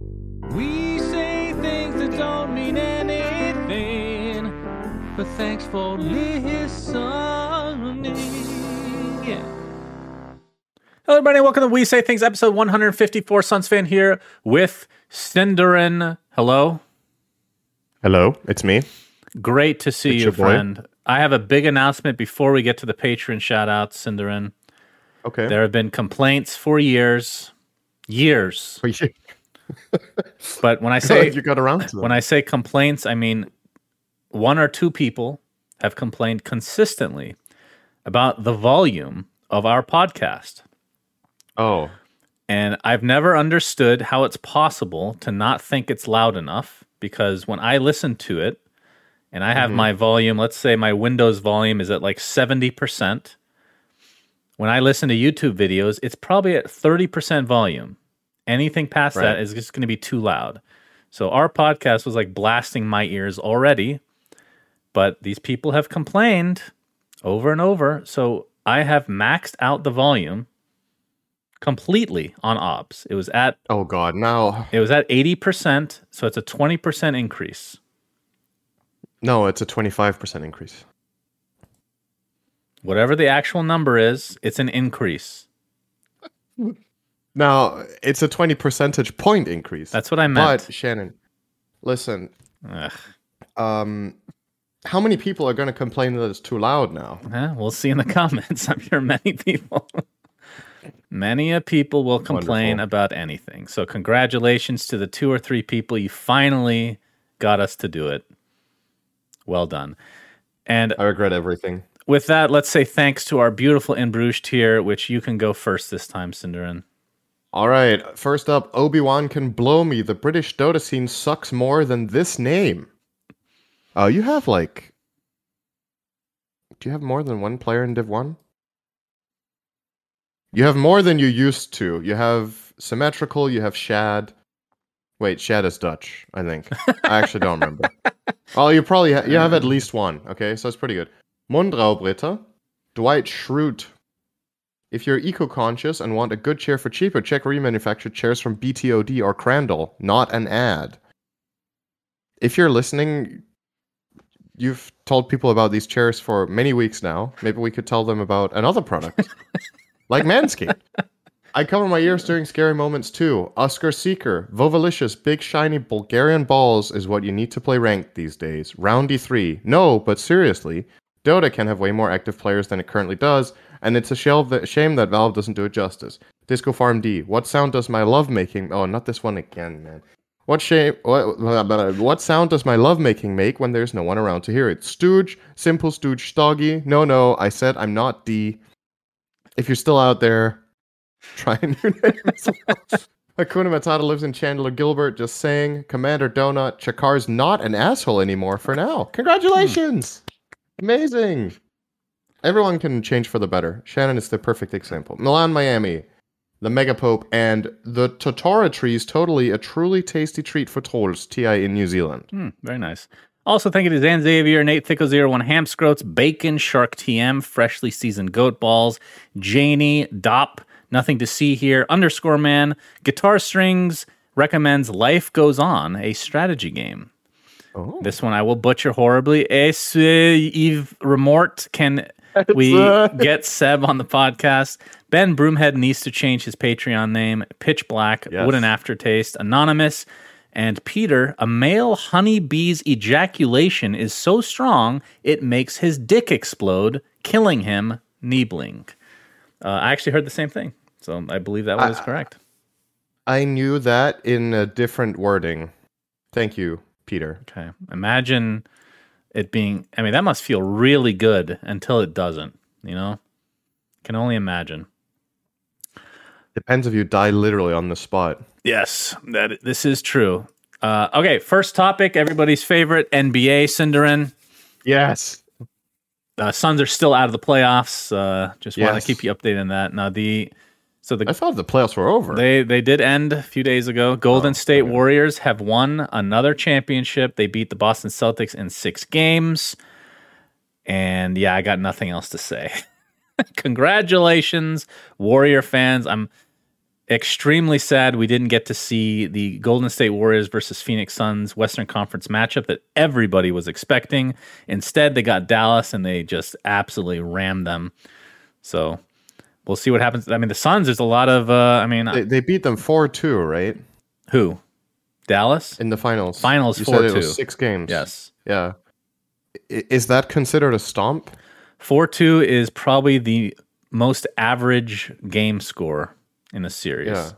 We say things that don't mean anything, but thanks for listening. Yeah. Hello, everybody. Welcome to We Say Things, episode 154. SUNSfan here with SyndereN. Hello. Hello, it's me. Great to see It's you, your boy. friend. I have a big announcement before we get to the patron shout outs, SyndereN. Okay. There have been complaints for years, years. But when I say you got around when I say complaints, I mean one or two people have complained consistently about the volume of our podcast. oh, And I've never understood how it's possible to not think it's loud enough because when I listen to it and I have mm-hmm. my volume, let's say my Windows volume is at like 70%. When I listen to YouTube videos, it's probably at 30% volume. Anything past that Right. is just going to be too loud. So our podcast was like blasting my ears already, but these people have complained over and over. So I have maxed out the volume completely on ops. It was at oh God! Now, it was at 80%, so it's a 20% increase. no, it's a twenty-five percent increase. Whatever the actual number is, it's an increase. Now it's a twenty percentage point increase. That's what I meant. But Shannon, listen. Ugh. Um, how many people are going to complain that it's too loud now? Eh, we'll see in the comments. I'm sure many people many a people will complain Wonderful. about anything. So congratulations to the two or three people you finally got us to do it. Well done. And I regret everything. with that, let's say thanks to our beautiful In Bruges tier, which you can go first this time, SyndereN. All right. First up, Obi Wan can blow me. The British Dota scene sucks more than this name. Oh, you have like. Do you have more than one player in Div 1? You have more than you used to. You have Symmetrical, you have Shad. Wait, Shad is Dutch, I think. I actually don't remember. Oh, you probably ha- you have at uh. least one. Okay, so it's pretty good. Mundraubritter, Dwight Schrute. If you're eco-conscious and want a good chair for cheaper, check remanufactured chairs from BTOD or Crandall, not an ad. If you're listening, you've told people about these chairs for many weeks now. Maybe we could tell them about another product, like Manscaped. I cover my ears during scary moments too. Oscar Seeker, Vovalicious, big shiny Bulgarian balls is what you need to play ranked these days. Round Roundy 3. No, but seriously, Dota can have way more active players than it currently does, and it's a that, shame that Valve doesn't do it justice. Disco Farm D. What sound does my love making? Oh, not this one again, man. What shame? What, blah, blah, blah. what sound does my love making make when there's no one around to hear it? Stooge, simple Stooge, Stoggy. No, no, I said I'm not D. If you're still out there, try a new name. as well. Hakuna Matata lives in Chandler Gilbert. Just saying, Commander Donut, Chakar's not an asshole anymore for now. Congratulations! Hmm. Amazing. Everyone can change for the better. Shannon is the perfect example. Milan, Miami, the Mega Pope, and the Totora trees. Totally a truly tasty treat for trolls. Ti in New Zealand. Hmm, very nice. Also, thank you to Zan Xavier, Nate Thicko01, Hamscroats, Bacon, Shark TM, Freshly Seasoned Goat Balls, Janie, Dop, Nothing to See Here, Underscore Man, Guitar Strings, recommends Life Goes On, a strategy game. Oh. This one I will butcher horribly. Es Yves Remort. Can we get Seb on the podcast? Ben Broomhead needs to change his Patreon name. Pitch Black, Yes. What an Aftertaste, Anonymous, and Peter. A male honeybee's ejaculation is so strong it makes his dick explode, killing him. Niebling. Uh, I actually heard the same thing, so I believe that was correct. I knew that in a different wording. Thank you, Peter. Okay. Imagine it being, I mean, that must feel really good until it doesn't, you know? Can only imagine. Depends if you die literally on the spot. Yes, that this is true. Uh, okay, first topic, everybody's favorite NBA, SyndereN. Yes. Uh, Suns are still out of the playoffs. Uh, just want Yes. to keep you updated on that. Now the so the I thought the playoffs were over. They they did end a few days ago. Golden Oh, State okay. Warriors have won another championship. They beat the Boston Celtics in six games. And yeah, I got nothing else to say. Congratulations, Warrior fans. I'm extremely sad we didn't get to see the Golden State Warriors versus Phoenix Suns Western Conference matchup that everybody was expecting. Instead, they got Dallas and they just absolutely rammed them. So we'll see what happens. I mean, the Suns, there's a lot of, uh, I mean, they, they beat them 4 2, right? who? Dallas? In the finals. Finals you 4-2. six games. Yes. Yeah. Is that considered a stomp? 4 2 is probably the most average game score in a series. Yeah.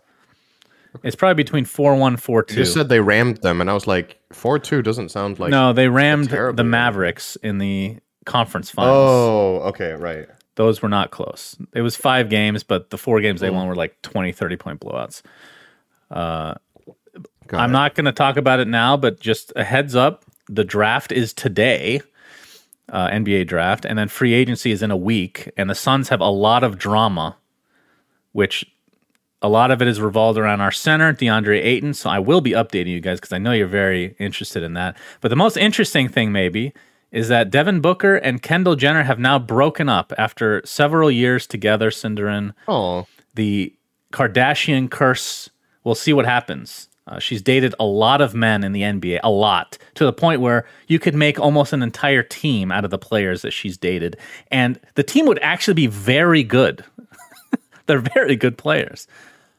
It's probably between 4 1, 4 2. You said they rammed them, and I was like, 4 2 doesn't sound like. no, they rammed the. Mavericks in the conference finals. Oh, okay, right. Those were not close. It was five games, but the four games they Mm. won were like 20, 30 point blowouts. Got I'm it. not going to talk about it now, but just a heads up the draft is today, uh, NBA draft, and then free agency is in a week. And the Suns have a lot of drama, which a lot of it is revolved around our center, DeAndre Ayton. So I will be updating you guys because I know you're very interested in that. But the most interesting thing, maybe, is that Devin Booker and Kendall Jenner have now broken up after several years together, SyndereN Oh, the Kardashian curse. We'll see what happens. Uh, she's dated a lot of men in the NBA, a lot, to the point where you could make almost an entire team out of the players that she's dated. And the team would actually be very good. They're very good players.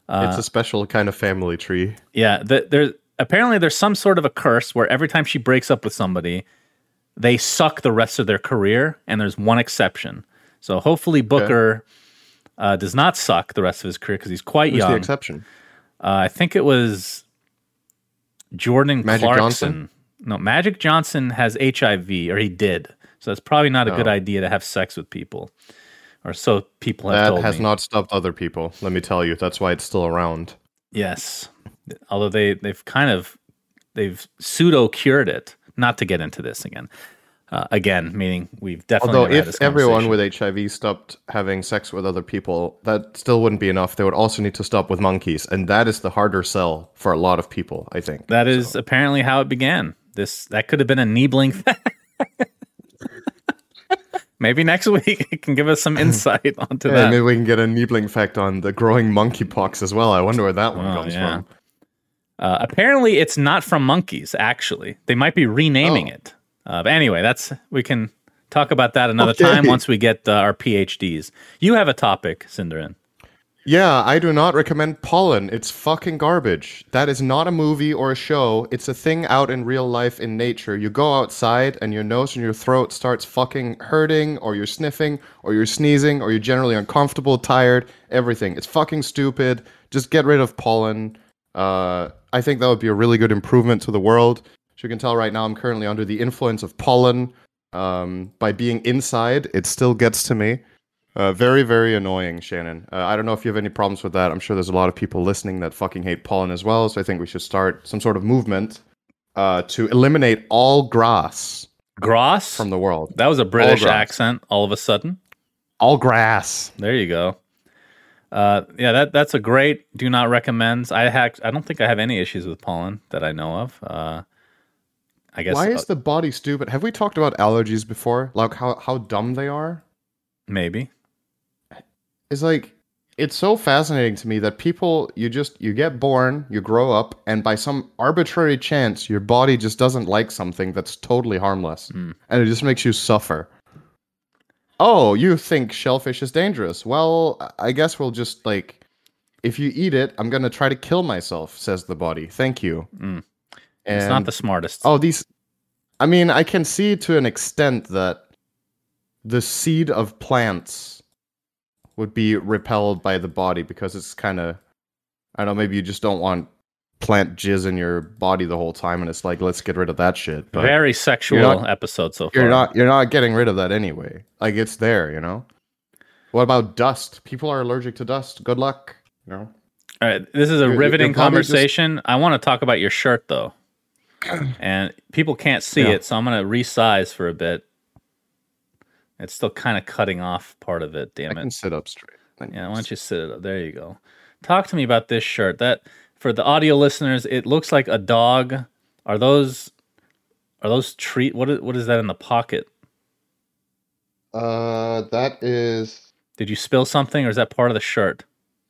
it's a special kind of family tree. Yeah, the, there apparently there's some sort of a curse where every time she breaks up with somebody, they suck the rest of their career, and there's one exception. So hopefully Booker uh, does not suck the rest of his career because he's quite Who's young. the exception? Uh, I think it was Jordan Magic Clarkson. Johnson? No, Magic Johnson has HIV, or he did. So that's probably not a good Oh. idea to have sex with people, or so people have That has me. not stopped other people. Let me tell you. That's why it's still around. yes, although they they've kind of they've pseudo cured it. Not to get into this again. Uh, again, meaning we've definitely. Although, never had this if everyone with HIV stopped having sex with other people, that still wouldn't be enough. They would also need to stop with monkeys, and that is the harder sell for a lot of people. I think that is apparently how it began. This that could have been a Niebling. Maybe next week it can give us some insight onto Hey, that. maybe we can get a Niebling fact on the growing monkeypox as well. I wonder where that one Oh, comes yeah. from. Uh, apparently, it's not from monkeys. Actually, they might be renaming Oh. it. Uh, but anyway, that's we can talk about that another Okay. time once we get uh, our PhDs. You have a topic, SyndereN. Yeah, I do not recommend pollen. It's fucking garbage. That is not a movie or a show. It's a thing out in real life in nature. You go outside and your nose and your throat starts fucking hurting, or you're sniffing, or you're sneezing, or you're generally uncomfortable, tired, everything. It's fucking stupid. Just get rid of pollen. Uh, I think that would be a really good improvement to the world. As you can tell right now, I'm currently under the influence of pollen. Um, by being inside, it still gets to me. Uh, very, very annoying, Shannon. Uh, I don't know if you have any problems with that. I'm sure there's a lot of people listening that fucking hate pollen as well. So I think we should start some sort of movement uh, to eliminate all grass Grass? from the world. That was a British grass. accent. All of a sudden, All grass. there you go. Uh, yeah, that that's a great. Do not recommend. I hack. I don't think I have any issues with pollen that I know of. Uh, I guess Why uh, is the body stupid? Have we talked about allergies before? Like how, how dumb they are? maybe. It's like it's so fascinating to me that people you just you get born, you grow up, and by some arbitrary chance your body just doesn't like something that's totally harmless. Hmm. And it just makes you suffer. Oh, you think shellfish is dangerous? Well, I guess we'll just like if you eat it, I'm gonna try to kill myself, says the body. Thank you. Mm. It's not the smartest. Oh, these. I mean, I can see to an extent that the seed of plants would be repelled by the body because it's kind of. I don't know. Maybe you just don't want plant jizz in your body the whole time, and it's like, let's get rid of that shit. But Very sexual not- episode so far. you're not. You're not getting rid of that anyway. Like it's there, you know. What about dust? People are allergic to dust. Good luck. You know. All right, this is a You're- riveting you're probably just- conversation. I want to talk about your shirt though, and people can't see Yeah. it, so I'm going to resize for a bit. It's still kind of cutting off part of it. Damn I Damn can it! sit up straight. Yeah, why don't you sit it up? There you go. Talk to me about this shirt. That for the audio listeners, it looks like a dog. Are those are those treat? What is, what is that in the pocket? Uh, that is. Did you spill something, or is that part of the shirt?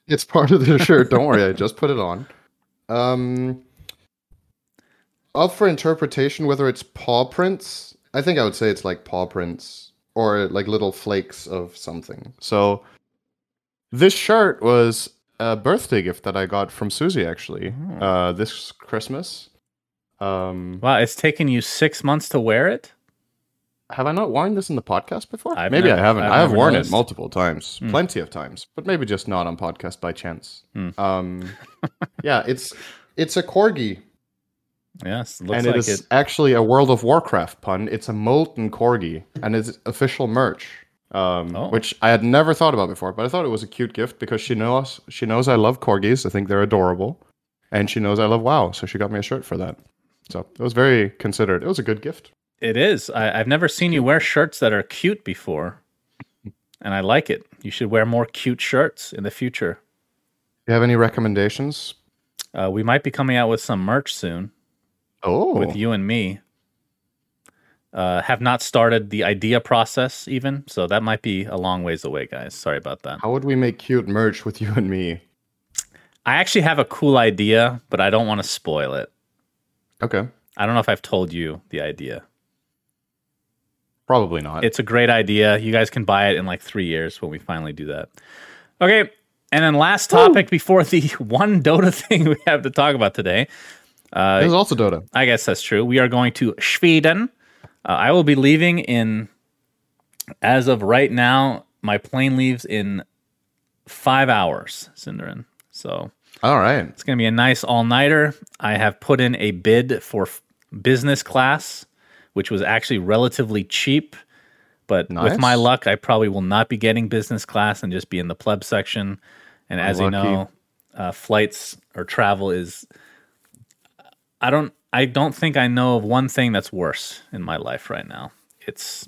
It's part of the shirt. Don't worry, I just put it on. Um, up for interpretation whether it's paw prints. I think I would say it's like paw prints or like little flakes of something. So, this shirt was a birthday gift that I got from Susie actually. Oh. Uh, this Christmas. Um, Wow, it's taken you six months to wear it. have I not worn this in the podcast before? I've maybe never- I haven't. I've I have worn noticed. it multiple times, Hmm. plenty of times, but maybe just not on podcast by chance. Hmm. Um, yeah, it's it's a corgi, Yes, looks and it like is it. actually a World of Warcraft pun. It's a molten corgi, and it's official merch, um, Oh. which I had never thought about before. But I thought it was a cute gift because she knows she knows I love corgis. I think they're adorable, and she knows I love WoW, so she got me a shirt for that. So it was very considerate. It was a good gift. It is. I, I've never seen you wear shirts that are cute before, and I like it. You should wear more cute shirts in the future. Do you have any recommendations? Uh, we might be coming out with some merch soon Oh, with you and me. Uh, have not started the idea process even, so that might be a long ways away, guys. Sorry about that. How would we make cute merch with you and me? I actually have a cool idea, but I don't want to spoil it. Okay. I don't know if I've told you the idea. Probably not. It's a great idea. You guys can buy it in like three years when we finally do that. Okay. And then last topic before the one Dota thing we have to talk about today. this is also Dota. I guess that's true. We are going to Sweden. Uh, I will be leaving in, as of right now, my plane leaves in five hours, SyndereN. So All right. it's going to be a nice all nighter. I have put in a bid for f- business class, which was actually relatively cheap. But with my luck, I probably will not be getting business class and just be in the pleb section. And as you know, uh, flights or travel is. I don't. I don't think I know of one thing that's worse in my life right now. It's.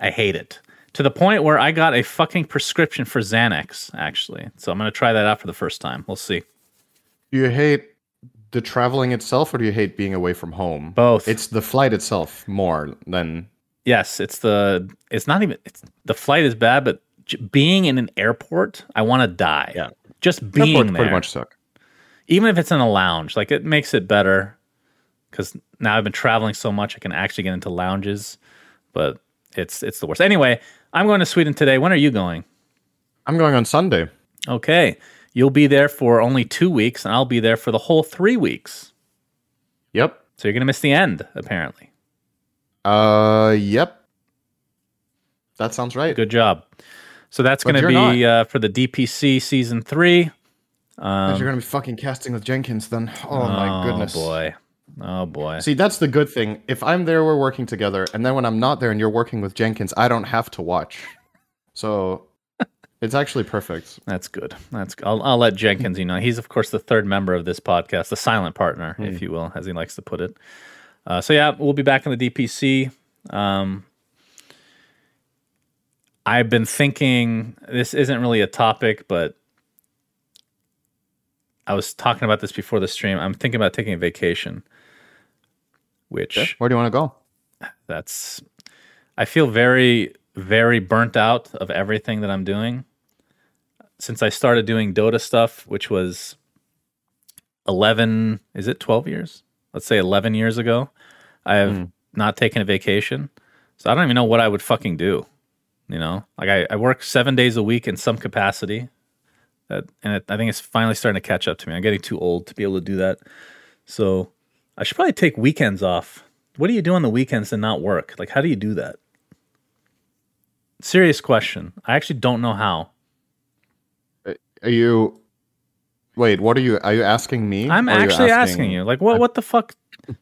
I hate it to the point where I got a fucking prescription for Xanax. Actually, so I'm gonna try that out for the first time. We'll see. Do you hate the traveling itself or do you hate being away from home? Both. It's the flight itself more than. Yes, it's the. It's not even. It's the flight is bad, but j- being in an airport, I want to die. Yeah. just being Airports there. pretty much suck. Even if it's in a lounge, like it makes it better because now I've been traveling so much, I can actually get into lounges. But it's it's the worst. Anyway, I'm going to Sweden today. When are you going? I'm going on Sunday. Okay, you'll be there for only two weeks, and I'll be there for the whole three weeks. Yep. So you're gonna miss the end, apparently. Uh, yep. That sounds right. Good job. So that's going to be uh, for the DPC season three. Because you're gonna be fucking casting with Jenkins then. Oh, my goodness. Oh boy! Oh boy! See, that's the good thing. If I'm there, we're working together, and then when I'm not there and you're working with Jenkins, I don't have to watch. So it's actually perfect. That's good. That's I'll, I'll let Jenkins. You know, he's of course the third member of this podcast, the silent partner, if you will, as he likes to put it. Uh, so yeah, we'll be back in the DPC. Um, I've been thinking this isn't really a topic, but I was talking about this before the stream. I'm thinking about taking a vacation, which Where do you want to go? that's I feel very very burnt out of everything that I'm doing since I started doing Dota stuff, which was 11 is it 12 years? Let's say 11 years ago. I have hmm. not taken a vacation. So I don't even know what I would fucking do. You know, like I, I work seven days a week in some capacity. That, and it, I think it's finally starting to catch up to me. I'm getting too old to be able to do that. So I should probably take weekends off. What do you do on the weekends and not work? Like, how do you do that? Serious question. I actually don't know how. Uh, are you? Wait, what are you? Are you asking me? I'm are you actually asking, you. Like, what what the fuck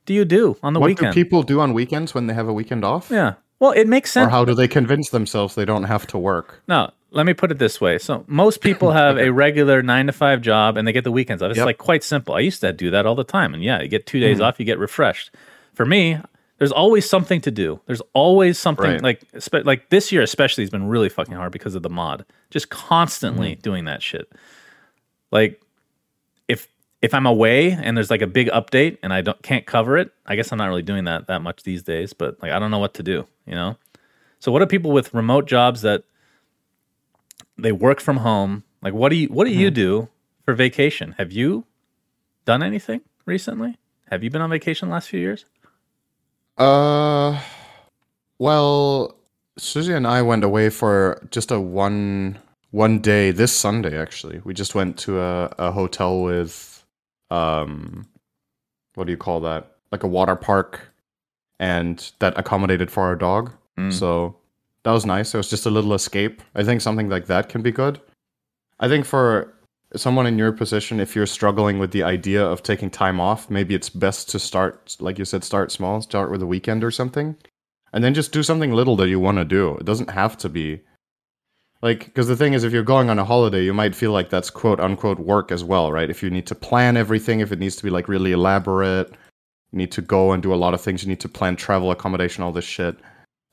do you do on the What weekend? What do people do on weekends when they have a weekend off? yeah. Well, it makes sense. Or how do they convince themselves they don't have to work? no, let me put it this way. So most people have a regular nine to five job and they get the weekends off. It's Yep. like quite simple. I used to do that all the time. And yeah, you get two days Mm-hmm. off, you get refreshed. For me, there's always something to do. There's always something Right. like spe- like this year especially has been really fucking hard because of the mod. Just constantly Mm-hmm. doing that shit. Like if if I'm away and there's like a big update and I don't can't cover it, I guess I'm not really doing that that much these days, but like I don't know what to do, you know? So what are people with remote jobs that they work from home? Like what do you what do you do for vacation? Have you done anything recently? Have you been on vacation the last few years? Uh, well, Susie and I went away for just a one one day this Sunday. Actually, we just went to a, a hotel with um, what do you call that? Like a water park, and that accommodated for our dog. Mm. So that was nice. It was just a little escape. I think something like that can be good. I think for someone in your position, if you're struggling with the idea of taking time off, maybe it's best to start, like you said, start small, start with a weekend or something, and then just do something little that you want to do. It doesn't have to be like, because the thing is, if you're going on a holiday, you might feel like that's quote unquote work as well, right? If you need to plan everything, if it needs to be like really elaborate, you need to go and do a lot of things, you need to plan travel, accommodation, all this shit.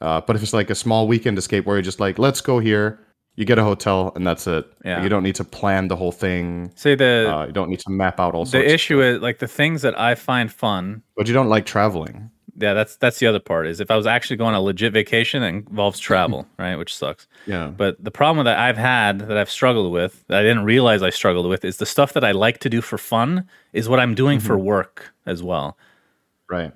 Uh, but if it's like a small weekend escape where you're just like, let's go here, you get a hotel and that's it. Yeah. You don't need to plan the whole thing. Say the Uh, you don't need to map out all sorts. the issue is like the things that I find fun. but you don't like traveling. Yeah, that's that's the other part. Is if I was actually going on a legit vacation, it involves travel, right? Which sucks. Yeah. But the problem that I've had that I've struggled with that I didn't realize I struggled with is the stuff that I like to do for fun is what I'm doing for work as well. Right.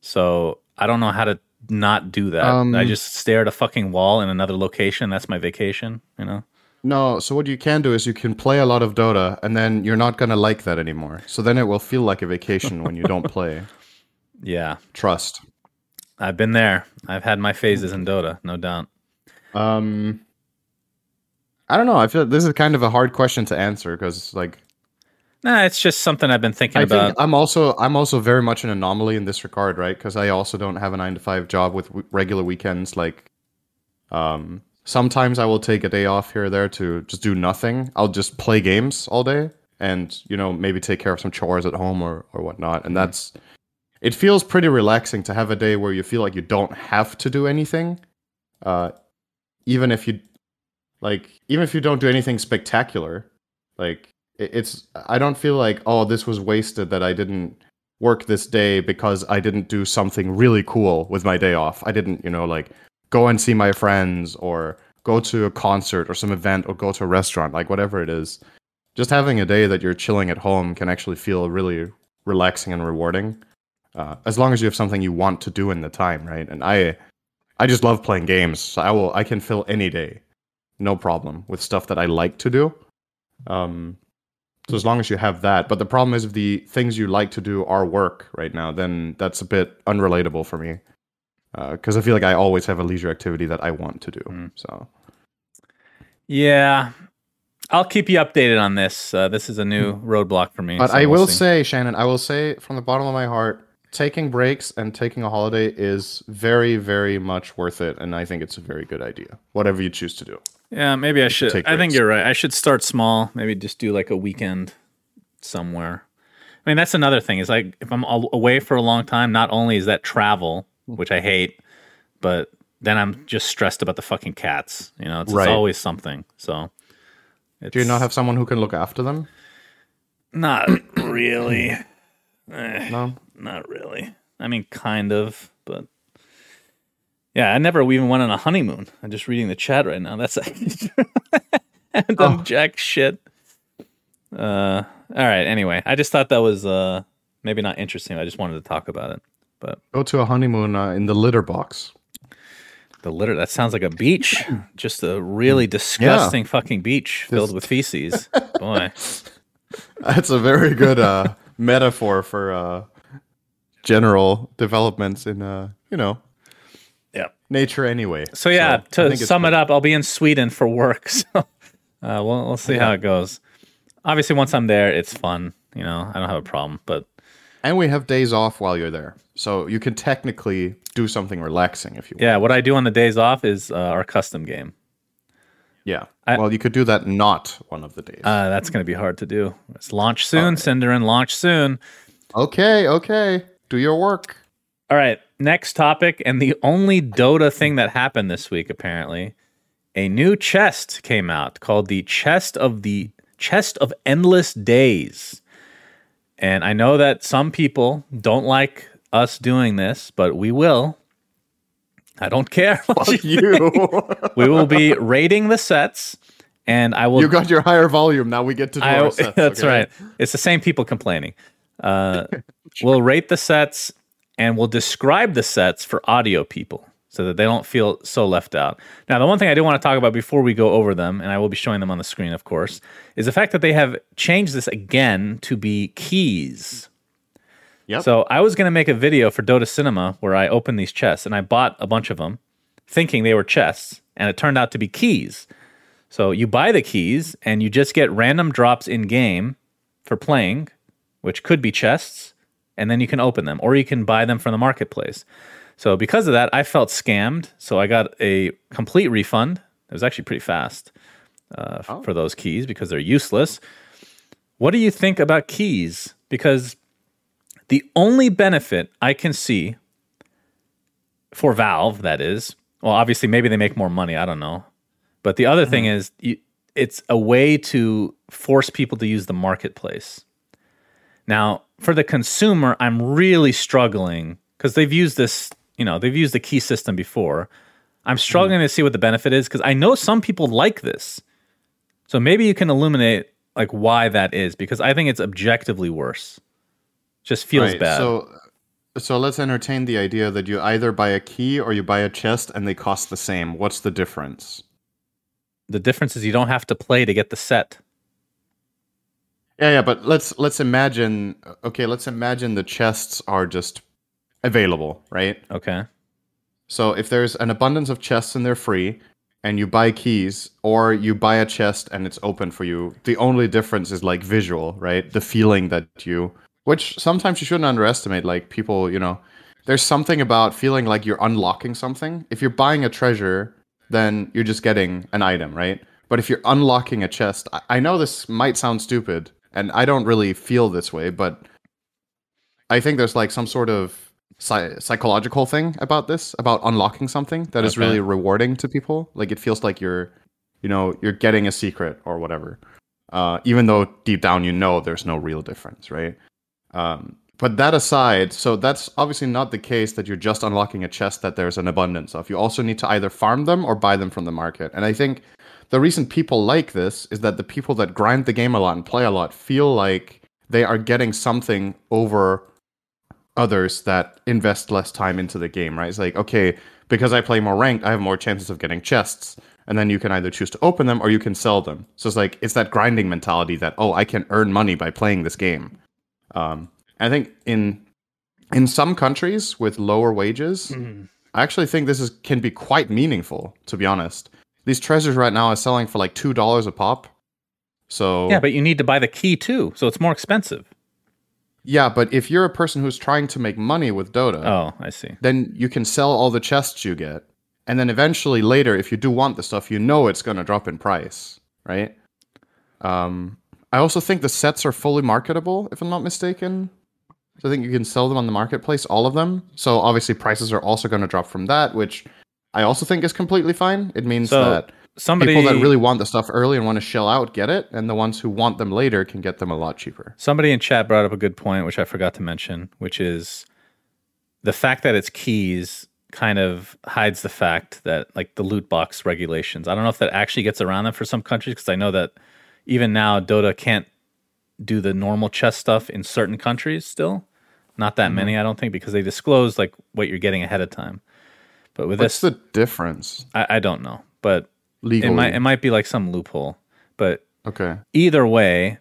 So I don't know how to not do that. Um, I just stare at a fucking wall in another location. That's my vacation, you know? No, so what you can do is you can play a lot of Dota and then you're not going to like that anymore. So then it will feel like a vacation when you don't play. Yeah. Trust. I've been there. I've had my phases in Dota, no doubt. Um I don't know. I feel this is kind of a hard question to answer because like Nah, it's just something I've been thinking I about. think I'm also I'm also very much an anomaly in this regard, right? Because I also don't have a nine to five job with w- regular weekends. Like, um, sometimes I will take a day off here or there to just do nothing. I'll just play games all day, and you know maybe take care of some chores at home or or whatnot. And that's it feels pretty relaxing to have a day where you feel like you don't have to do anything, uh, even if you like even if you don't do anything spectacular, like it's I don't feel like oh this was wasted that I didn't work this day because I didn't do something really cool with my day off. I didn't, you know, like go and see my friends or go to a concert or some event or go to a restaurant, like whatever it is. Just having a day that you're chilling at home can actually feel really relaxing and rewarding. Uh, as long as you have something you want to do in the time, right? And I I just love playing games. So I will I can fill any day no problem with stuff that I like to do. Um, so as long as you have that, but the problem is if the things you like to do are work right now, then that's a bit unrelatable for me. Because I feel like I always have a leisure activity that I want to do. Mm. So yeah. I'll keep you updated on this. Uh, this is a new roadblock for me. Hmm. But so I we'll will see. say, Shannon, I will say from the bottom of my heart, taking breaks and taking a holiday is very, very much worth it, and I think it's a very good idea. Whatever you choose to do. Yeah, maybe I should. I think you're right. I should start small. Maybe just do like a weekend somewhere. I mean, that's another thing. Is like if I'm away for a long time, not only is that travel, mm-hmm. which I hate, but then I'm just stressed about the fucking cats. You know, it's, it's always something. So, it's Do you not have someone who can look after them? Not really. No. not really. I mean, kind of, but yeah, I never even went on a honeymoon. I'm just reading the chat right now. That's actually true. I haven't done Oh. jack shit. Uh, all right. Anyway, I just thought that was uh maybe not interesting. I just wanted to talk about it. But Go to a honeymoon uh, in the litter box. the litter that sounds like a beach, just a really disgusting fucking beach filled Just- with feces. Boy, That's a very good uh, metaphor for uh, general developments in, uh, you know, yeah. Nature anyway. So yeah, I to sum it up, I'll be in Sweden for work. So uh, we'll we'll see how it goes. Obviously, once I'm there, it's fun. You know, I don't have a problem. But And we have days off while you're there. So you can technically do something relaxing if you want. yeah, what I do on the days off is uh, our custom game. Yeah. I- well, you could do that not one of the days. Uh, that's going to be hard to do. It's launch soon, SyndereN. Launch soon. okay, okay. Do your work. All right, next topic, and the only Dota thing that happened this week, apparently, a new chest came out called the Chest of the Chest of Endless Days. And I know that some people don't like us doing this, but we will. I don't care. what Fuck you- you. we will be rating the sets, and I will you got your higher volume. Now we get to do I, our sets. that's okay? right. It's the same people complaining. Uh, we'll rate the sets and we'll describe the sets for audio people so that they don't feel so left out. Now, the one thing I do want to talk about before we go over them, and I will be showing them on the screen, of course, is the fact that they have changed this again to be keys. Yep. So I was going to make a video for Dota Cinema where I opened these chests and I bought a bunch of them thinking they were chests, and it turned out to be keys. So you buy the keys and you just get random drops in game for playing, which could be chests, and then you can open them or you can buy them from the marketplace. So because of that, I felt scammed. So I got a complete refund. It was actually pretty fast uh, f- for those keys because they're useless. What do you think about keys? Because the only benefit I can see for Valve, that is, well, obviously, maybe they make more money. I don't know. But the other thing is, you, it's a way to force people to use the marketplace. Now, for the consumer, I'm really struggling because they've used this, you know, they've used the key system before. I'm struggling to see what the benefit is because I know some people like this. So maybe you can illuminate like why that is because I think it's objectively worse. Just feels Right, bad. So, so let's entertain the idea that you either buy a key or you buy a chest, and they cost the same. What's the difference? the difference is you don't have to play to get the set. Yeah, yeah, but let's let's imagine. Okay, let's imagine the chests are just available, right? Okay. So if there's an abundance of chests and they're free, and you buy keys, or you buy a chest and it's open for you, the only difference is like visual, right? The feeling that you, which sometimes you shouldn't underestimate. Like people, you know, there's something about feeling like you're unlocking something. If you're buying a treasure, then you're just getting an item, right? But if you're unlocking a chest, I, I know this might sound stupid, and I don't really feel this way, but I think there's like some sort of psy- psychological thing about this, about unlocking something that is Okay. really rewarding to people. Like it feels like you're, you know, you're getting a secret or whatever. Uh, even though deep down you know there's no real difference, right? Um, but that aside, so that's obviously not the case that you're just unlocking a chest that there's an abundance of. You also need to either farm them or buy them from the market. And I think the reason people like this is that the people that grind the game a lot and play a lot feel like they are getting something over others that invest less time into the game, right? It's like, okay, because I play more ranked, I have more chances of getting chests. And then you can either choose to open them or you can sell them. So it's like it's that grinding mentality that oh, I can earn money by playing this game. Um, I think in in some countries with lower wages, I actually think this is can be quite meaningful. To be honest, these treasures right now are selling for like two dollars a pop. So Yeah, but you need to buy the key too, so it's more expensive. yeah, but if you're a person who's trying to make money with Dota, Oh, I see. then you can sell all the chests you get. And then eventually later, if you do want the stuff, you know it's going to drop in price, right? Um, I also think the sets are fully marketable, if I'm not mistaken. So I think you can sell them on the marketplace, all of them. So obviously prices are also going to drop from that, which I also think is completely fine. It means So, that Somebody people that really want the stuff early and want to shell out get it, and the ones who want them later can get them a lot cheaper. Somebody in chat brought up a good point, which I forgot to mention, which is the fact that it's keys kind of hides the fact that like the loot box regulations. I don't know if that actually gets around them for some countries because I know that even now Dota can't do the normal chess stuff in certain countries still. Not that mm-hmm. many, I don't think, because they disclose like what you're getting ahead of time. But with What's this, the difference I, I don't know. But legally? it might it might be like some loophole. But okay, either way,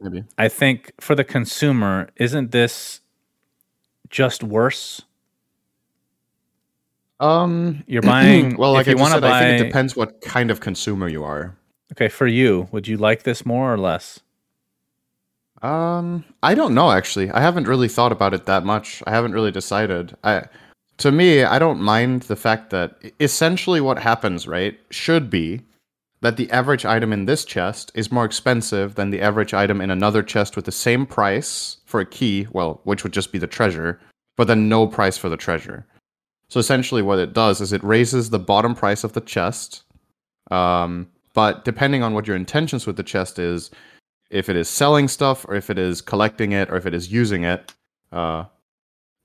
maybe. I think for the consumer, isn't this just worse? Um, You're buying. well, like if you I want to said, I think it depends what kind of consumer you are. okay, for you, would you like this more or less? Um, I don't know actually. I haven't really thought about it that much. I haven't really decided. I to me, I don't mind the fact that essentially what happens, right, should be that the average item in this chest is more expensive than the average item in another chest with the same price for a key, well, which would just be the treasure, but then no price for the treasure. So essentially, what it does is it raises the bottom price of the chest. Um, but depending on what your intentions with the chest is, if it is selling stuff or if it is collecting it or if it is using it, uh,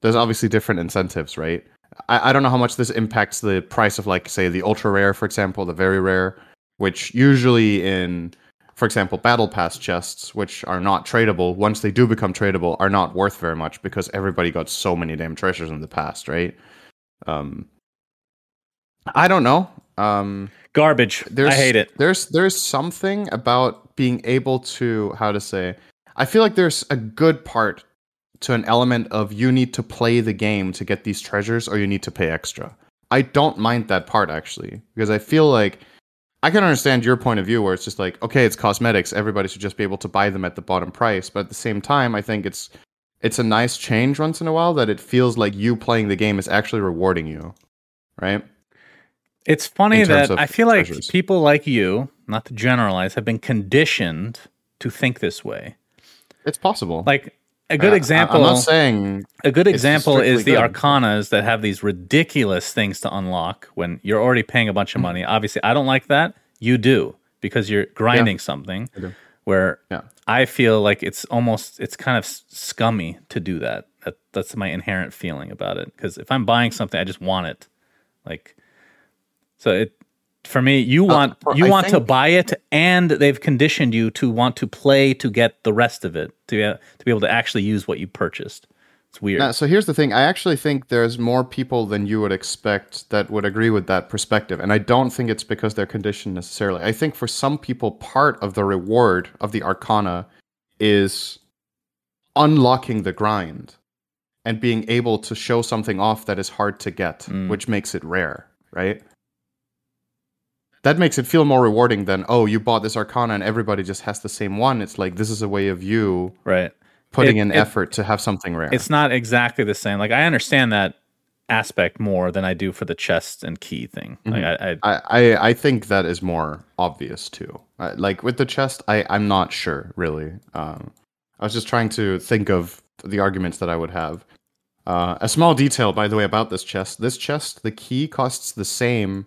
there's obviously different incentives, right? I, I don't know how much this impacts the price of, like, say, the ultra rare, for example, the very rare, which usually in, for example, battle pass chests, which are not tradable, once they do become tradable, are not worth very much because everybody got so many damn treasures in the past, right? Um, I don't know. Um, Garbage. there's, I hate it. There's there's something about being able to how to say. I feel like there's a good part to an element of you need to play the game to get these treasures or you need to pay extra. I don't mind that part actually because I feel like I can understand your point of view where it's just like okay, it's cosmetics, everybody should just be able to buy them at the bottom price, but at the same time, I think it's it's a nice change once in a while that it feels like you playing the game is actually rewarding you, right? It's funny that I feel like treasures. people like you, not to generalize, have been conditioned to think this way. It's possible. Like a good Uh, example. I'm not saying A good example is the good. arcanas that have these ridiculous things to unlock when you're already paying a bunch of money. Obviously, I don't like that. You do because you're grinding something I do. where Yeah. I feel like it's almost it's kind of scummy to do that. that that's my inherent feeling about it because if I'm buying something, I just want it. Like so it for me, you want or you Uh, I want to buy it, and they've conditioned you to want to play to get the rest of it to be, to be able to actually use what you purchased. It's weird. Now, so here's the thing. I actually think there's more people than you would expect that would agree with that perspective. And I don't think it's because they're conditioned necessarily. I think for some people, part of the reward of the arcana is unlocking the grind and being able to show something off that is hard to get, Mm. which makes it rare, right? That makes it feel more rewarding than, oh, you bought this arcana and everybody just has the same one. It's like, this is a way of you right. putting It- in it- effort to have something rare. It's not exactly the same. Like I understand that aspect more than I do for the chest and key thing. Like I, I I, I, I think that is more obvious too. Uh, like with the chest, I, I'm not sure really. Um, I was just trying to think of the arguments that I would have. Uh, a small detail, by the way, about this chest. This chest, the key costs the same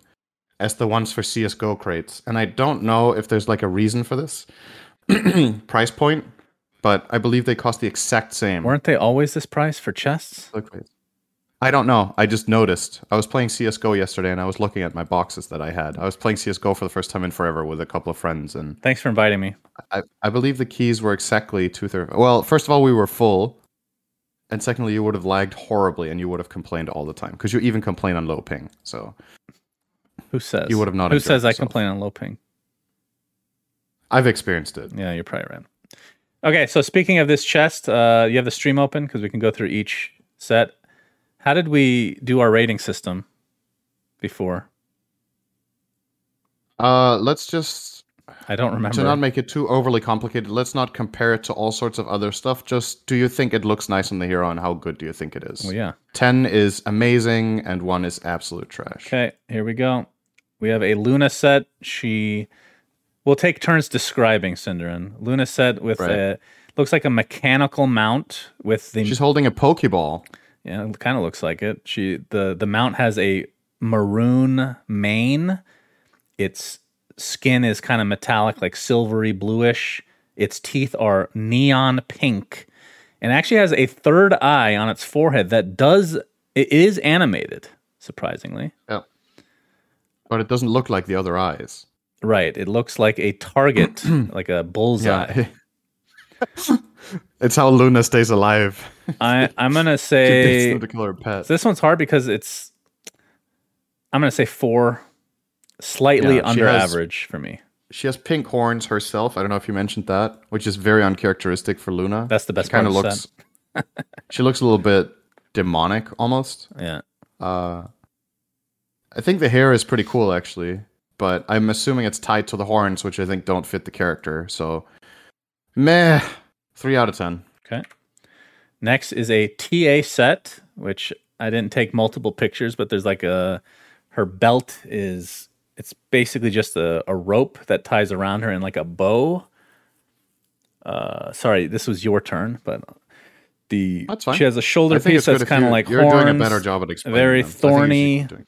as the ones for CS:GO crates, and I don't know if there's like a reason for this price point, but I believe they cost the exact same. weren't they always this price for chests? I don't know. I just noticed. I was playing CS:GO yesterday, and I was looking at my boxes that I had. I was playing CS:GO for the first time in forever with a couple of friends, and Thanks for inviting me. I, I believe the keys were exactly two thirds. Well, first of all, we were full, and secondly, you would have lagged horribly, and you would have complained all the time because you even complain on low ping. So Who says You would have not Who says I complain on low ping? I've experienced it. Yeah, you're probably right. Okay, so speaking of this chest, uh, you have the stream open because we can go through each set. How did we do our rating system before? Uh, let's just I don't remember. to not make it too overly complicated. Let's not compare it to all sorts of other stuff. Just do you think it looks nice on the hero, and how good do you think it is? well, yeah. 10 is amazing and 1 is absolute trash. Okay, here we go. We have a Luna set. She will take turns describing SyndereN. Luna set with Right. a looks like a mechanical mount with the She's holding a Pokeball. yeah, it kind of looks like it. She the the mount has a maroon mane. Its skin is kind of metallic, like silvery bluish. Its teeth are neon pink, and actually has a third eye on its forehead that does it is animated. Surprisingly, Yeah. But it doesn't look like the other eyes. right? It looks like a target, like a bullseye. it's how Luna stays alive. I I'm gonna say gets them to kill her pet. this one's hard because it's. I'm gonna say four, slightly Yeah, under has- average for me. She has pink horns herself. I don't know if you mentioned that, which is very uncharacteristic for Luna. That's the best kind of looks. she looks a little bit demonic almost. Yeah. Uh, I think the hair is pretty cool actually, but I'm assuming it's tied to the horns, which I think don't fit the character. So, meh, three out of ten. Okay. Next is a TA set, which I didn't take multiple pictures, but there's like a her belt is it's basically just a, a rope that ties around her in like a bow. Uh, sorry, this was your turn, but the That's fine. she has a shoulder piece that's kind of like you're horns, doing a better job at explaining. very them. I think you should thorny.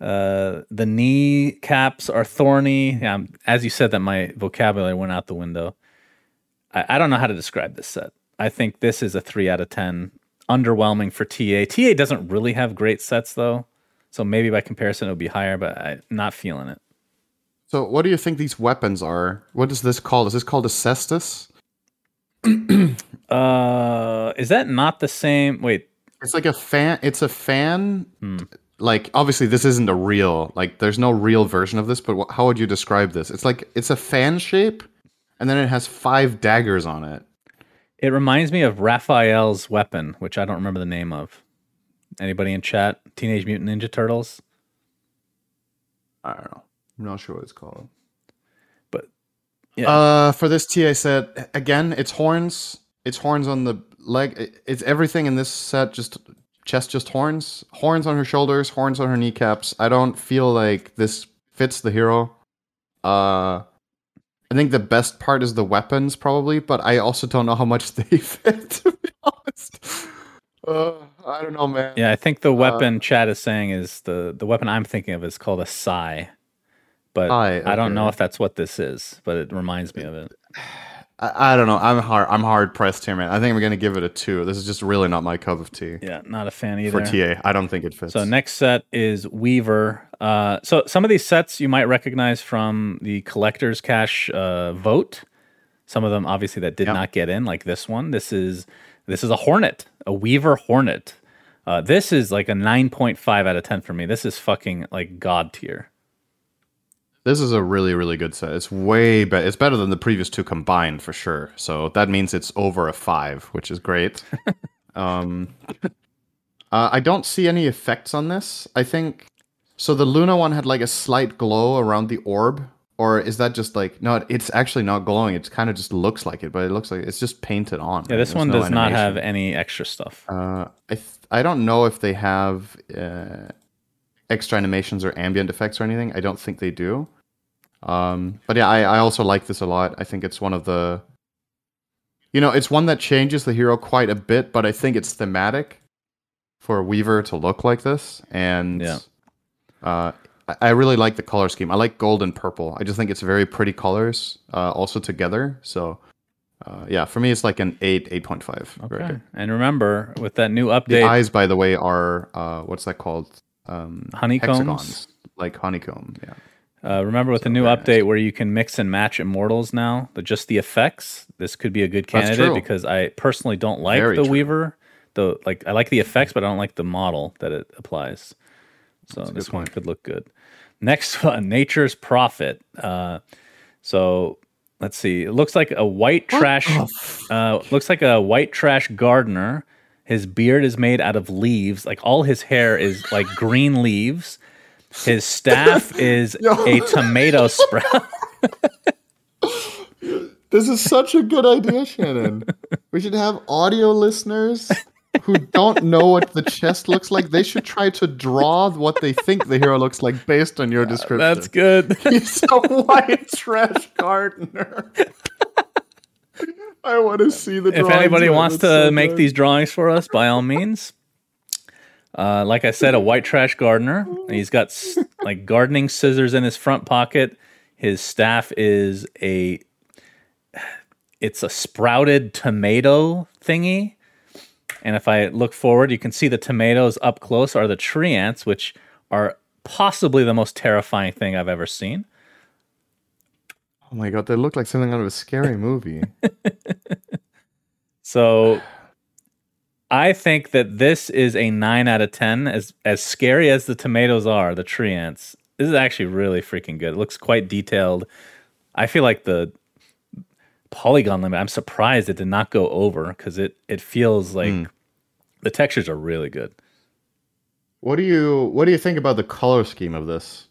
Uh, the knee caps are thorny. Yeah, I'm- as you said, that my vocabulary went out the window. I, I don't know how to describe this set. I think this is a three out of ten. Underwhelming for TA. TA doesn't really have great sets though, so maybe by comparison it would be higher, but I'm not feeling it. So, what do you think these weapons are? What is this called? Is this called a cestus? Uh, is that not the same? Wait, It's like a fan. It's a fan. Hmm. Like obviously, this isn't a real. Like, there's no real version of this. But wh- how would you describe this? It's like it's a fan shape, and then it has five daggers on it. it reminds me of Raphael's weapon, which I don't remember the name of. Anybody in chat? Teenage Mutant Ninja Turtles. I don't know. I'm not sure what it's called. But yeah, Uh, for this TA set, again, it's horns. It's horns on the leg. It's everything in this set. Just chest, just horns. Horns on her shoulders. Horns on her kneecaps. I don't feel like this fits the hero. Uh, I think the best part is the weapons, probably, but I also don't know how much they fit. To be honest, uh, I don't know, man. yeah. I think the weapon Chad is saying is the the weapon I'm thinking of is called a sai, but Sai, I don't know if that's what this is. But it reminds me of it. I, I don't know. I'm hard. I'm hard pressed here, man. I think I'm gonna give it a two. This is just really not my cup of tea. Yeah, not a fan either. For. TA, I don't think it fits. So next set is Weaver. Uh, so some of these sets you might recognize from the collector's cache uh, vote. Some of them obviously that did Yep. not get in, like this one. This is this is a Hornet, a Weaver Hornet. Uh, this is like a nine point five out of ten for me. This is fucking like god tier. This is a really, really good set. It's way better. It's better than the previous two combined for sure. So that means it's over a five, which is great. um, uh, I don't see any effects on this. I think so. The Luna one had like a slight glow around the orb, or is that just like no? It's actually not glowing. It kind of just looks like it, but it looks like it's just painted on. Yeah, right? this There's one no does not have any extra stuff. Uh, I th- I don't know if they have uh, extra animations or ambient effects or anything. I don't think they do. Um, but yeah, I, I also like this a lot. I think it's one of the, you know, it's one that changes the hero quite a bit, but I think it's thematic for Weaver to look like this, and Yeah. uh, I- really like the color scheme. I like gold and purple. I just think it's very pretty colors, uh, also together. So. Uh, yeah, for me, it's like an eight, eight point five. Okay. And remember, with that new update, The eyes, by the way, are uh, what's that called? Um, Honeycombs? hexagons, like honeycomb. Yeah. Uh, remember with the new update where you can mix and match immortals now, but just the effects, this could be a good candidate because I personally don't like Very the true. Weaver. The like I like the effects, but I don't like the model that it applies. So this one could look good. Next one, Nature's Prophet. Uh, so let's see. It looks like a white trash. Uh, looks like a white trash gardener. His beard is made out of leaves. Like all his hair is like green leaves. His staff is a tomato sprout. This is such a good idea, Shannon. we should have audio listeners who don't know what the chest looks like. They should try to draw what they think the hero looks like based on your description. That's good. He's a white trash gardener. I want to see the. if anybody wants to so make good. these drawings for us, by all means. Uh, like I said, a white trash gardener. He's got s- like gardening scissors in his front pocket. His staff is a. It's a sprouted tomato thingy. And if I look forward, you can see the tomatoes up close are the treants, which are possibly the most terrifying thing I've ever seen. Oh my god, they look like something out of a scary movie. So I think that this is a nine out of ten. As as scary as the tomatoes are, the treants. This is actually really freaking good. It looks quite detailed. I feel like the polygon limit. I'm surprised it did not go over because it it feels like the textures are really good. What do you what do you think about the color scheme of this?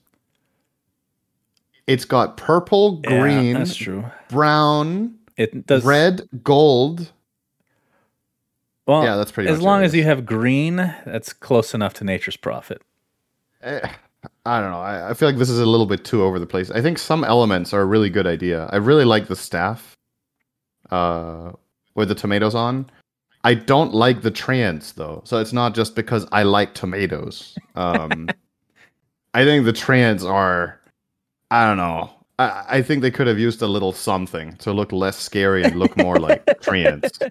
It's got purple, Yeah, green, that's true. brown, It does red, gold. Well, Yeah, that's pretty As long as you have green, that's close enough to Nature's Prophet. Eh, I don't know. I, I feel like this is a little bit too over the place. I think some elements are a really good idea. I really like the staff uh, with the tomatoes on. I don't like the treants though, so it's not just because I like tomatoes. Um, I think the treants are, I don't know. I, I think they could have used a little something to look less scary and look more like treants.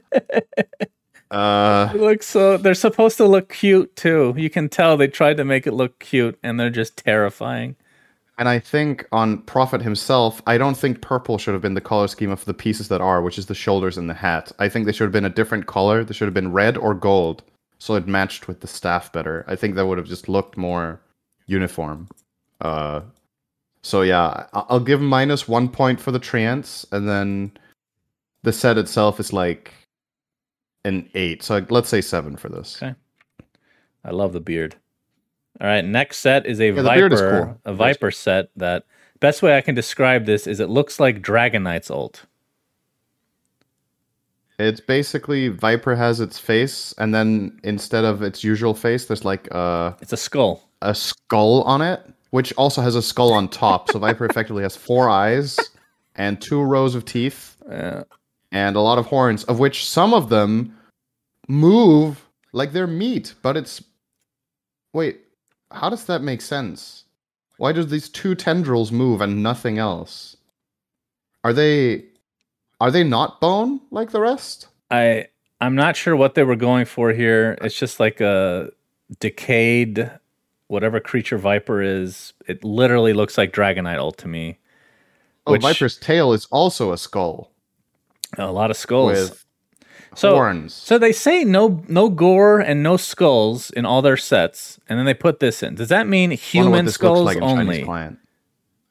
Uh, It looks so. They're supposed to look cute too. You can tell they tried to make it look cute, and they're just terrifying. And I think on Prophet himself, I don't think purple should have been the color scheme of the pieces that are, which is the shoulders and the hat. I think they should have been a different color. They should have been red or gold, so it matched with the staff better. I think that would have just looked more uniform. Uh, so yeah, I'll give minus one point for the treants, and then the set itself is like an eight. So let's say seven for this. Okay. I love the beard. All right, next set is a the beard is viper, cool. a viper set. That best way I can describe this is it looks like Dragon Knight's ult. It's basically Viper has its face, and then instead of its usual face, there's like a It's a skull. a skull on it, which also has a skull on top. so Viper effectively has four eyes and two rows of teeth Uh, and a lot of horns, of which some of them move like they're meat. But it's wait, how does that make sense? Why do these two tendrils move and nothing else? Are they are they not bone like the rest? I I'm not sure what they were going for here. It's just like a decayed whatever creature viper is. It literally looks like Dragon Knight ult to me. Oh, Which- Viper's tail is also a skull A lot of skulls. with so, horns. So they say no no gore and no skulls in all their sets, and then they put this in. Does that mean human this skulls looks like in Chinese only? client.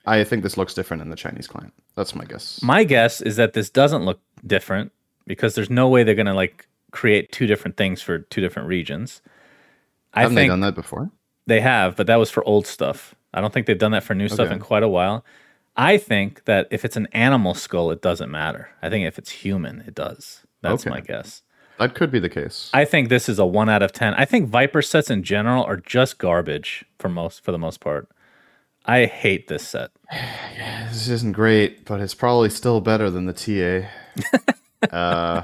I think this looks different in the Chinese client. That's my guess. My guess is that this doesn't look different because there's no way they're gonna like create two different things for two different regions. I Haven't they done that before? They have, but that was for old stuff. I don't think they've done that for new stuff in quite a while. I think that if it's an animal skull, it doesn't matter. I think if it's human, it does. That's Okay. my guess. That could be the case. I think this is a one out of ten. I think Viper sets in general are just garbage for most for the most part. I hate this set. This isn't great, but it's probably still better than the TA. uh,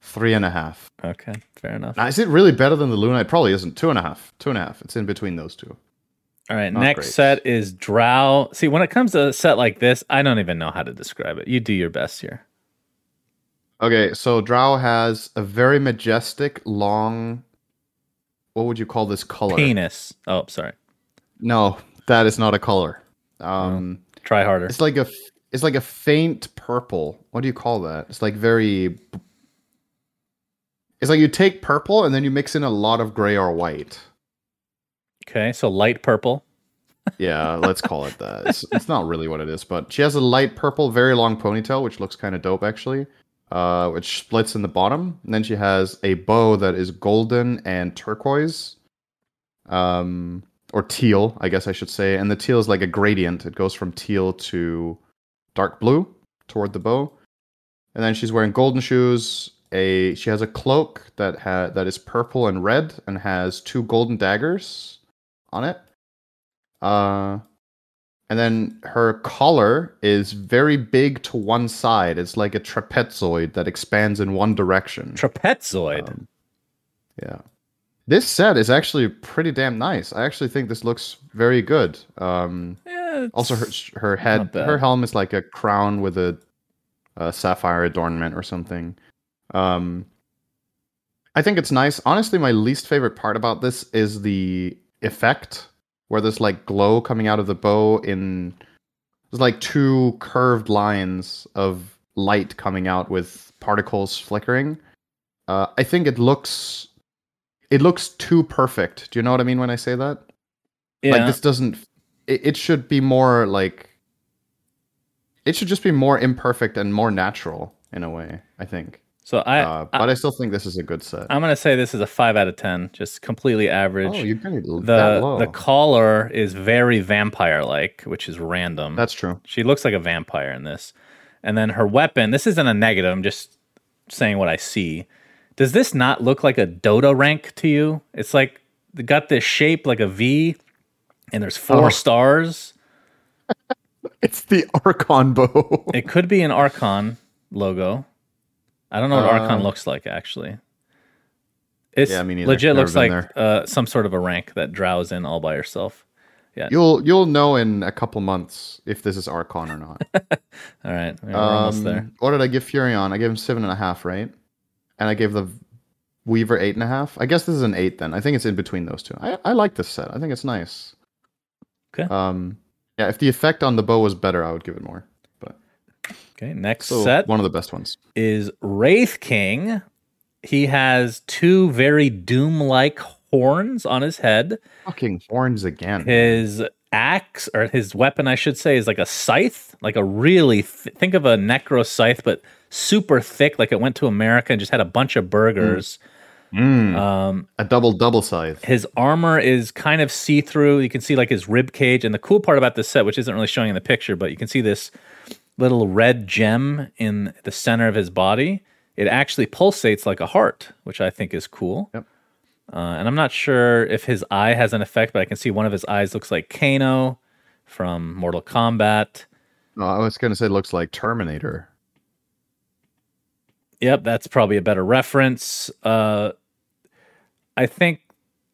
three and a half. Okay, fair enough. Now, is it really better than the Luna? It probably isn't. Two and a half. Two and a half. It's in between those two. All right, Not next great. set is Drow. See, when it comes to a set like this, I don't even know how to describe it. You do your best here. Okay, so Drow has a very majestic, long. What would you call this color? Penis. Oh, sorry. No, that is not a color. Um, Try harder. It's like a, it's like a faint purple. What do you call that? It's like very It's like you take purple and then you mix in a lot of gray or white. Okay, so light purple. Yeah, let's call it that. It's, it's not really what it is, but she has a light purple, very long ponytail, which looks kind of dope actually. Uh, which splits in the bottom. And then she has a bow that is golden and turquoise. Um, or teal, I guess I should say. And the teal is like a gradient. It goes from teal to dark blue toward the bow. And then she's wearing golden shoes. A she has a cloak that ha- that is purple and red and has two golden daggers on it. Uh, and then her collar is very big to one side. It's like a trapezoid that expands in one direction. Trapezoid. Um, yeah. This set is actually pretty damn nice. I actually think this looks very good. Um, yeah, also, her her head, her helm is like a crown with a, a sapphire adornment or something. Um, I think it's nice. Honestly, my least favorite part about this is the effect, where there's like glow coming out of the bow in. There's like two curved lines of light coming out with particles flickering. Uh, I think it looks, it looks too perfect. Do you know what I mean when I say that? yeah. Like this doesn't. It, it should be more like. It should just be more imperfect and more natural in a way. I think, so I, uh, but I, still think this is a good set. I am gonna say this is a five out of ten, just completely average. oh, you're that the low. the collar is very vampire like, which is random. That's true. she looks like a vampire in this, and then her weapon. This isn't a negative. I'm just saying what I see. Does this not look like a Dota rank to you? It's like got this shape like a V, and there's four Oh. stars. It's the Archon bow. It could be an Archon logo. I don't know what Archon Uh, looks like actually. It's Yeah, me neither. legit looks like uh, some sort of a rank that drows in all by herself. Yeah. You'll you'll know in a couple months if this is Archon or not. All right, we're almost Um, there. What did I give Furion? I gave him seven and a half, right? And I gave the Weaver eight and a half. I guess this is an eight then. I think it's in between those two. I, I like this set. I think it's nice. Okay. Um, yeah, if the effect on the bow was better, I would give it more. Okay, next so set one of the best ones. is Wraith King. He has two very doom-like horns on his head. Fucking horns again. His axe or his weapon, I should say, is like a scythe, like a really th- think of a necro scythe, but super thick. Like it went to America and just had a bunch of burgers. Mm, Um, a double double scythe. his armor is kind of see through. You can see like his rib cage, and the cool part about this set, which isn't really showing in the picture, but you can see this little red gem in the center of his body. It actually pulsates like a heart, which I think is cool. Yep. Uh, and I'm not sure if his eye has an effect, but I can see one of his eyes looks like Kano from Mortal Kombat. No, I was gonna say it looks like Terminator. Yep, that's probably a better reference. Uh, I think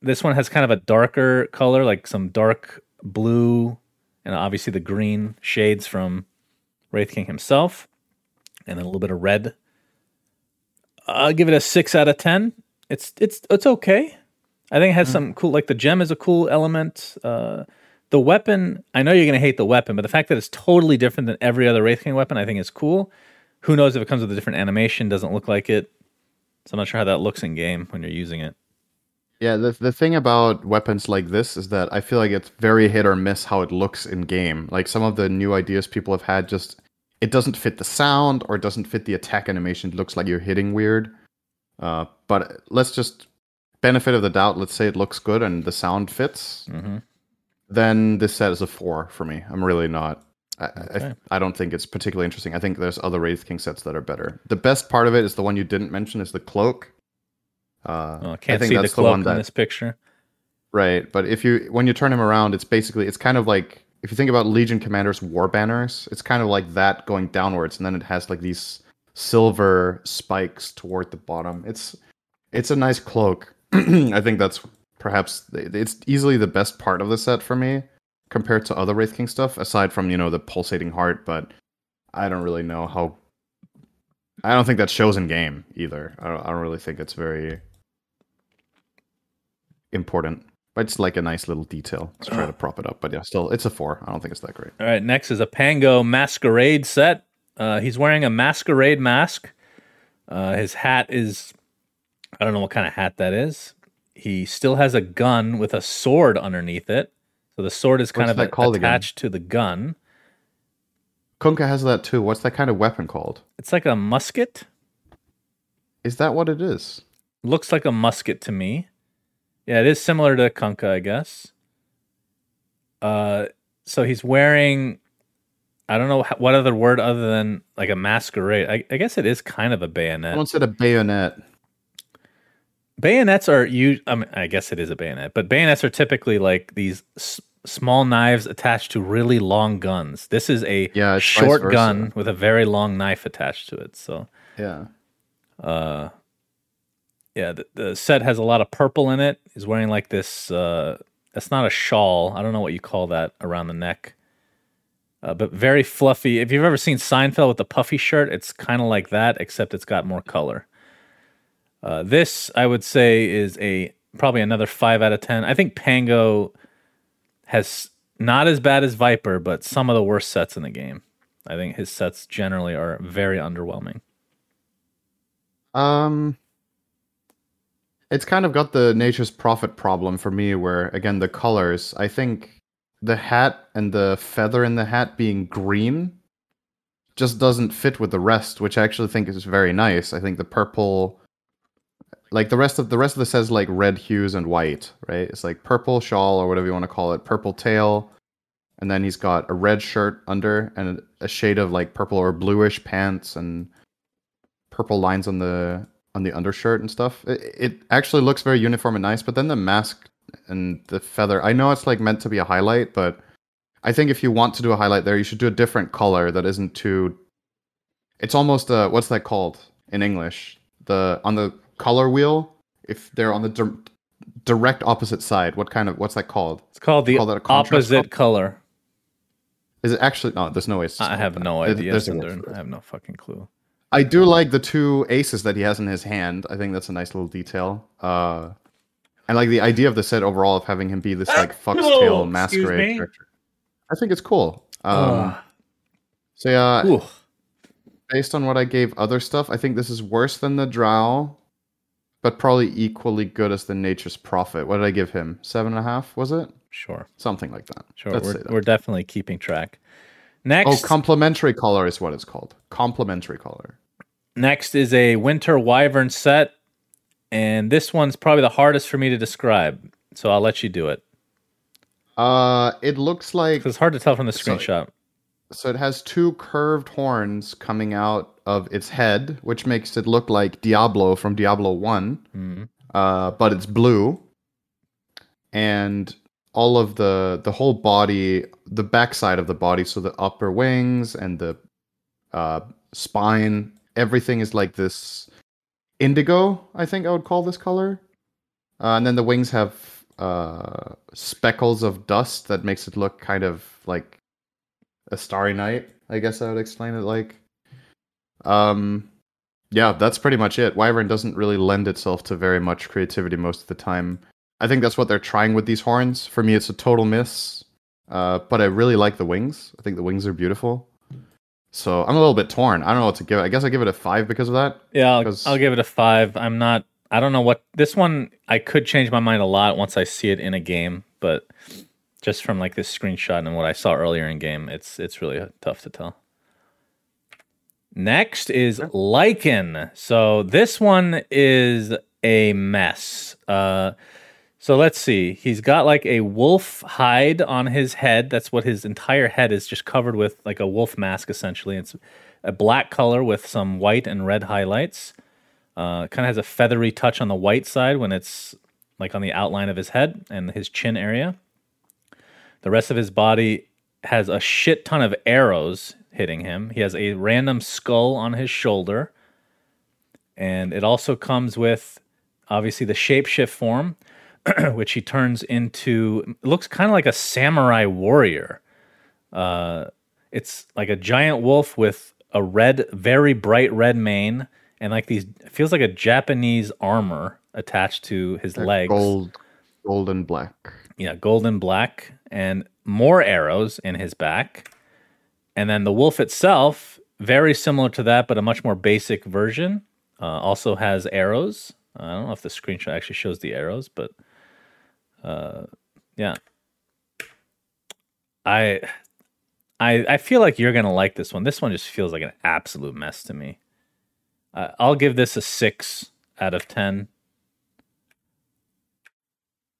this one has kind of a darker color, like some dark blue, and obviously the green shades from Wraith King himself, and then a little bit of red. I'll give it a six out of ten. It's it's it's okay. I think it has some cool, like the gem is a cool element. Uh, the weapon, I know you're gonna hate the weapon, but the fact that it's totally different than every other Wraith King weapon, I think is cool. Who knows if it comes with a different animation? Doesn't look like it. So I'm not sure how that looks in game when you're using it. Yeah, the the thing about weapons like this is that I feel like it's very hit or miss how it looks in game. Like some of the new ideas people have had just it doesn't fit the sound or it doesn't fit the attack animation. It looks like you're hitting weird. Uh, but let's just benefit of the doubt. Let's say it looks good and the sound fits. hmm Then this set is a four for me. I'm really not. I, Okay. I, I don't think it's particularly interesting. I think there's other Wraith King sets that are better. The best part of it is the one you didn't mention is the cloak. Uh, Oh, I I can't think see the cloak one in this picture. Right, but if you when you turn him around, it's basically it's kind of like if you think about Legion Commander's war banners, it's kind of like that going downwards, and then it has like these silver spikes toward the bottom. It's it's a nice cloak. I think that's perhaps it's easily the best part of the set for me compared to other Wraith King stuff, aside from you know the pulsating heart. But I don't really know how. I don't think that shows in game either. I don't, I don't really think it's very important. But it's like a nice little detail to try to prop it up. But yeah, still, it's a four. I don't think it's that great. All right, next is a Pango masquerade set. Uh, he's wearing a masquerade mask. Uh, his hat is, I don't know what kind of hat that is. He still has a gun with a sword underneath it. So the sword is kind What's of a- called again? attached to the gun. Kunkka has that too. What's that kind of weapon called? It's like a musket. Is that what it is? Looks like a musket to me. Yeah, it is similar to Kunkka, I guess. Uh, so he's wearing, I don't know what other word other than like a masquerade. I, I guess it is kind of a bayonet. Someone said a bayonet. Bayonets are you. I mean, I guess it is a bayonet, but bayonets are typically like these s- small knives attached to really long guns. This is a Yeah, short gun with a very long knife attached to it. So, Yeah. uh, yeah, the, the set has a lot of purple in it. He's wearing like this. Uh, it's not a shawl. I don't know what you call that around the neck. Uh, but very fluffy. If you've ever seen Seinfeld with the puffy shirt, it's kind of like that, except it's got more color. Uh, this, I would say, is a probably another five out of ten. I think Pango has not as bad as Viper, but some of the worst sets in the game. I think his sets generally are very underwhelming. Um, it's kind of got the nature's prophet problem for me, where again the colors. I think the hat and the feather in the hat being green just doesn't fit with the rest, which I actually think is very nice. I think the purple, like the rest of the rest of this has like red hues and white, right? It's like purple shawl or whatever you want to call it, purple tail, and then he's got a red shirt under and a shade of like purple or bluish pants and purple lines on the on the undershirt and stuff. It, it actually looks very uniform and nice, but then the mask and the feather. I know it's like meant to be a highlight, but I think if you want to do a highlight there, you should do a different color that isn't too. It's almost a what's that called in English? The on the color wheel, if they're on the di- direct opposite side, what kind of what's that called? It's called the Call opposite color. Is it actually? No, there's no way. It's I have that. no idea, there's a word Cinder. for it. I have no fucking clue. I do like the two aces that he has in his hand. I think that's a nice little detail. Uh, and like the idea of the set overall of having him be this like foxtail excuse masquerade character. I think it's cool. Um, so yeah, Ooh. based on what I gave other stuff, I think this is worse than the Drow, but probably equally good as the Nature's Prophet. What did I give him? Seven and a half? Was it Sure, something like that? sure. Let's we're, that. we're definitely keeping track. Next. Oh, Next, complementary color is what it's called. Complementary color. Next is a winter wyvern set, and this one's probably the hardest for me to describe. So I'll let you do it Uh, it looks like it's hard to tell from the screenshot. So it has two curved horns coming out of its head, which makes it look like Diablo from Diablo 1, Mhm. uh, but it's blue. And all of the the whole body, the backside of the body, so the upper wings and the uh, spine, everything is like this indigo, I think I would call this color. Uh, and then the wings have uh, speckles of dust that makes it look kind of like a starry night i guess i would explain it like. Um yeah that's pretty much it. Wyvern doesn't really lend itself to very much creativity most of the time. I think that's what they're trying with these horns. For me it's a total miss. Uh but i really like the wings. I think the wings are beautiful so i'm a little bit torn i don't know what to give it i guess i give it a five because of that Yeah, I'll, I'll give it a five. I'm not. I don't know what this one. I could change my mind a lot once I see it in a game, but just from like this screenshot and what I saw earlier in game, it's it's really tough to tell. Next is Lycan. So this one is a mess. Uh, so let's see. He's got like a wolf hide on his head. That's what his entire head is just covered with, like a wolf mask essentially. It's a black color with some white and red highlights. Uh, kind of has a feathery touch on the white side when it's like on the outline of his head and his chin area. The rest of his body has a shit ton of arrows hitting him. He has a random skull on his shoulder. And it also comes with obviously the shapeshift form, which he turns into looks kind of like a samurai warrior. Uh, it's like a giant wolf with a red, very bright red mane, and like these feels like a Japanese armor attached to his legs. gold gold and black Yeah, golden black, and more arrows in his back. And then the wolf itself, very similar to that, but a much more basic version, uh, also has arrows. I don't know if the screenshot actually shows the arrows, but uh, yeah. I, I, I feel like you're gonna like this one. This one just feels like an absolute mess to me. Uh, I'll give this a six out of ten.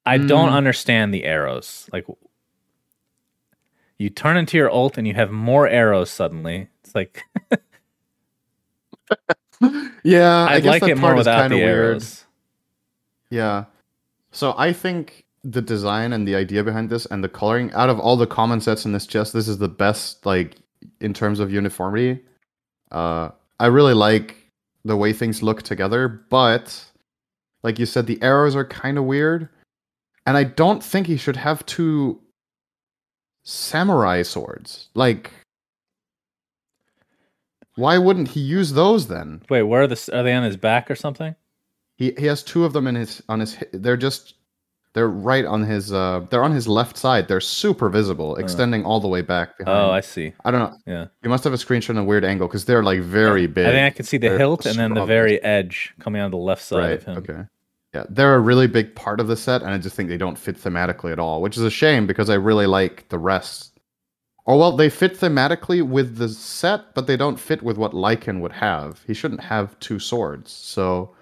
I don't Mm. understand the arrows. Like, you turn into your ult and you have more arrows suddenly. It's like yeah I I'd guess like that it more without the weird. arrows. Yeah. So I think the design and the idea behind this and the coloring out of all the common sets in this chest, this is the best like in terms of uniformity. Uh I really like the way things look together, but like you said the arrows are kind of weird. And I don't think he should have two samurai swords. Like why wouldn't he use those then? Wait, where are the are they on his back or something? He he has two of them in his on his. They're just they're right on his. uh They're on his left side. They're super visible, extending all the way back behind. Oh, I see. I don't know. Yeah, You must have a screenshot in a weird angle because they're like very big. I think I can see the They're hilt and then the very edge coming on the left side right. of him. Okay. Yeah, they're a really big part of the set, and I just think they don't fit thematically at all, which is a shame because I really like the rest. Or well, they fit thematically with the set, but they don't fit with what Lycan would have. He shouldn't have two swords. So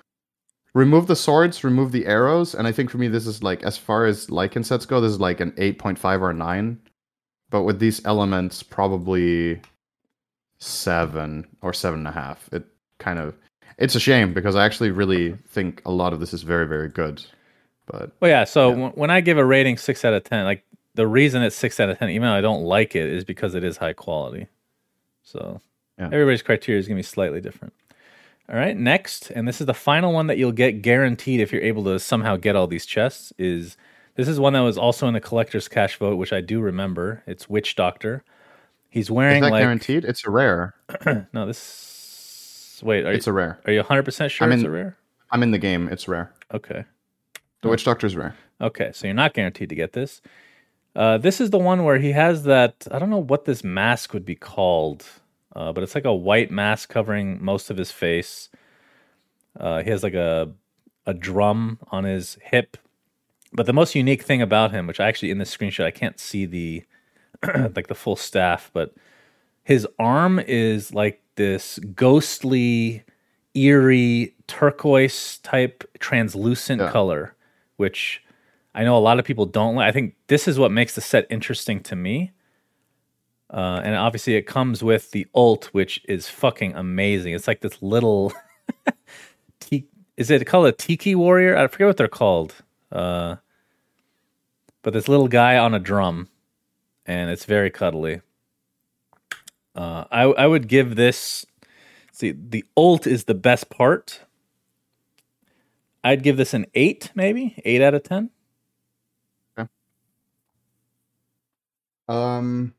remove the swords, remove the arrows, and I think for me this is like as far as Lycan sets go, this is like an eight point five or a nine. But with these elements, probably seven or seven and a half. It kind of it's a shame because I actually really think a lot of this is very, very good. But Well, yeah. So Yeah. when- when I give a rating six out of ten, like the reason it's six out of ten, even though I don't like it, is because it is high quality. So Yeah. everybody's criteria is gonna be slightly different. All right, next, and this is the final one that you'll get guaranteed if you're able to somehow get all these chests. Is this is one that was also in the collector's cache vote, which I do remember. It's Witch Doctor. He's wearing is that like guaranteed? It's a rare. no. This wait, are It's you a rare. are you 100 percent sure I'm it's in- a rare? I'm in the game. It's rare. Okay. The Witch Doctor is rare. Okay, so you're not guaranteed to get this. Uh, this is the one where he has that. I don't know what this mask would be called, uh, but it's like a white mask covering most of his face. Uh, he has like a a drum on his hip. But the most unique thing about him, which I actually in this screenshot I can't see the like the full staff, but his arm is like this ghostly, eerie turquoise type translucent Yeah. color, which I know a lot of people don't like. I think this is what makes the set interesting to me. Uh, and obviously, it comes with the ult, which is fucking amazing. It's like this little. ti- is it called a tiki warrior? I forget what they're called. Uh, but this little guy on a drum, and it's very cuddly. Uh, I I would give this. See, the ult is the best part. I'd give this an eight, maybe eight out of ten. Um,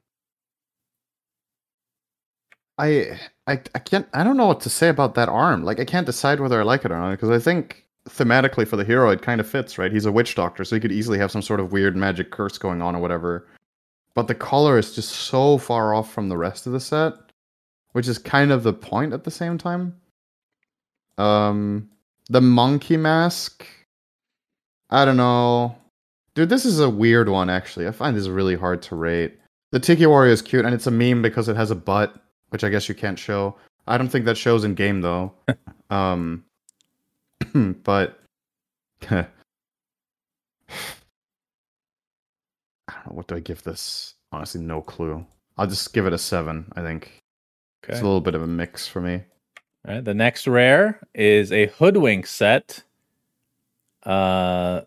I, I, I can't. I don't know what to say about that arm. Like, I can't decide whether I like it or not because I think thematically for the hero, it kind of fits. Right? He's a witch doctor, so he could easily have some sort of weird magic curse going on or whatever. But the color is just so far off from the rest of the set, which is kind of the point at the same time. Um, the monkey mask. I don't know. Dude, this is a weird one actually. I find this really hard to rate. The Tiki Warrior is cute and it's a meme because it has a butt, which I guess you can't show. I don't think that shows in game though. um but I don't know what do I give this? Honestly, no clue. I'll just give it a 7, I think. Okay. It's a little bit of a mix for me. All right. The next rare is a hoodwink set. Uh,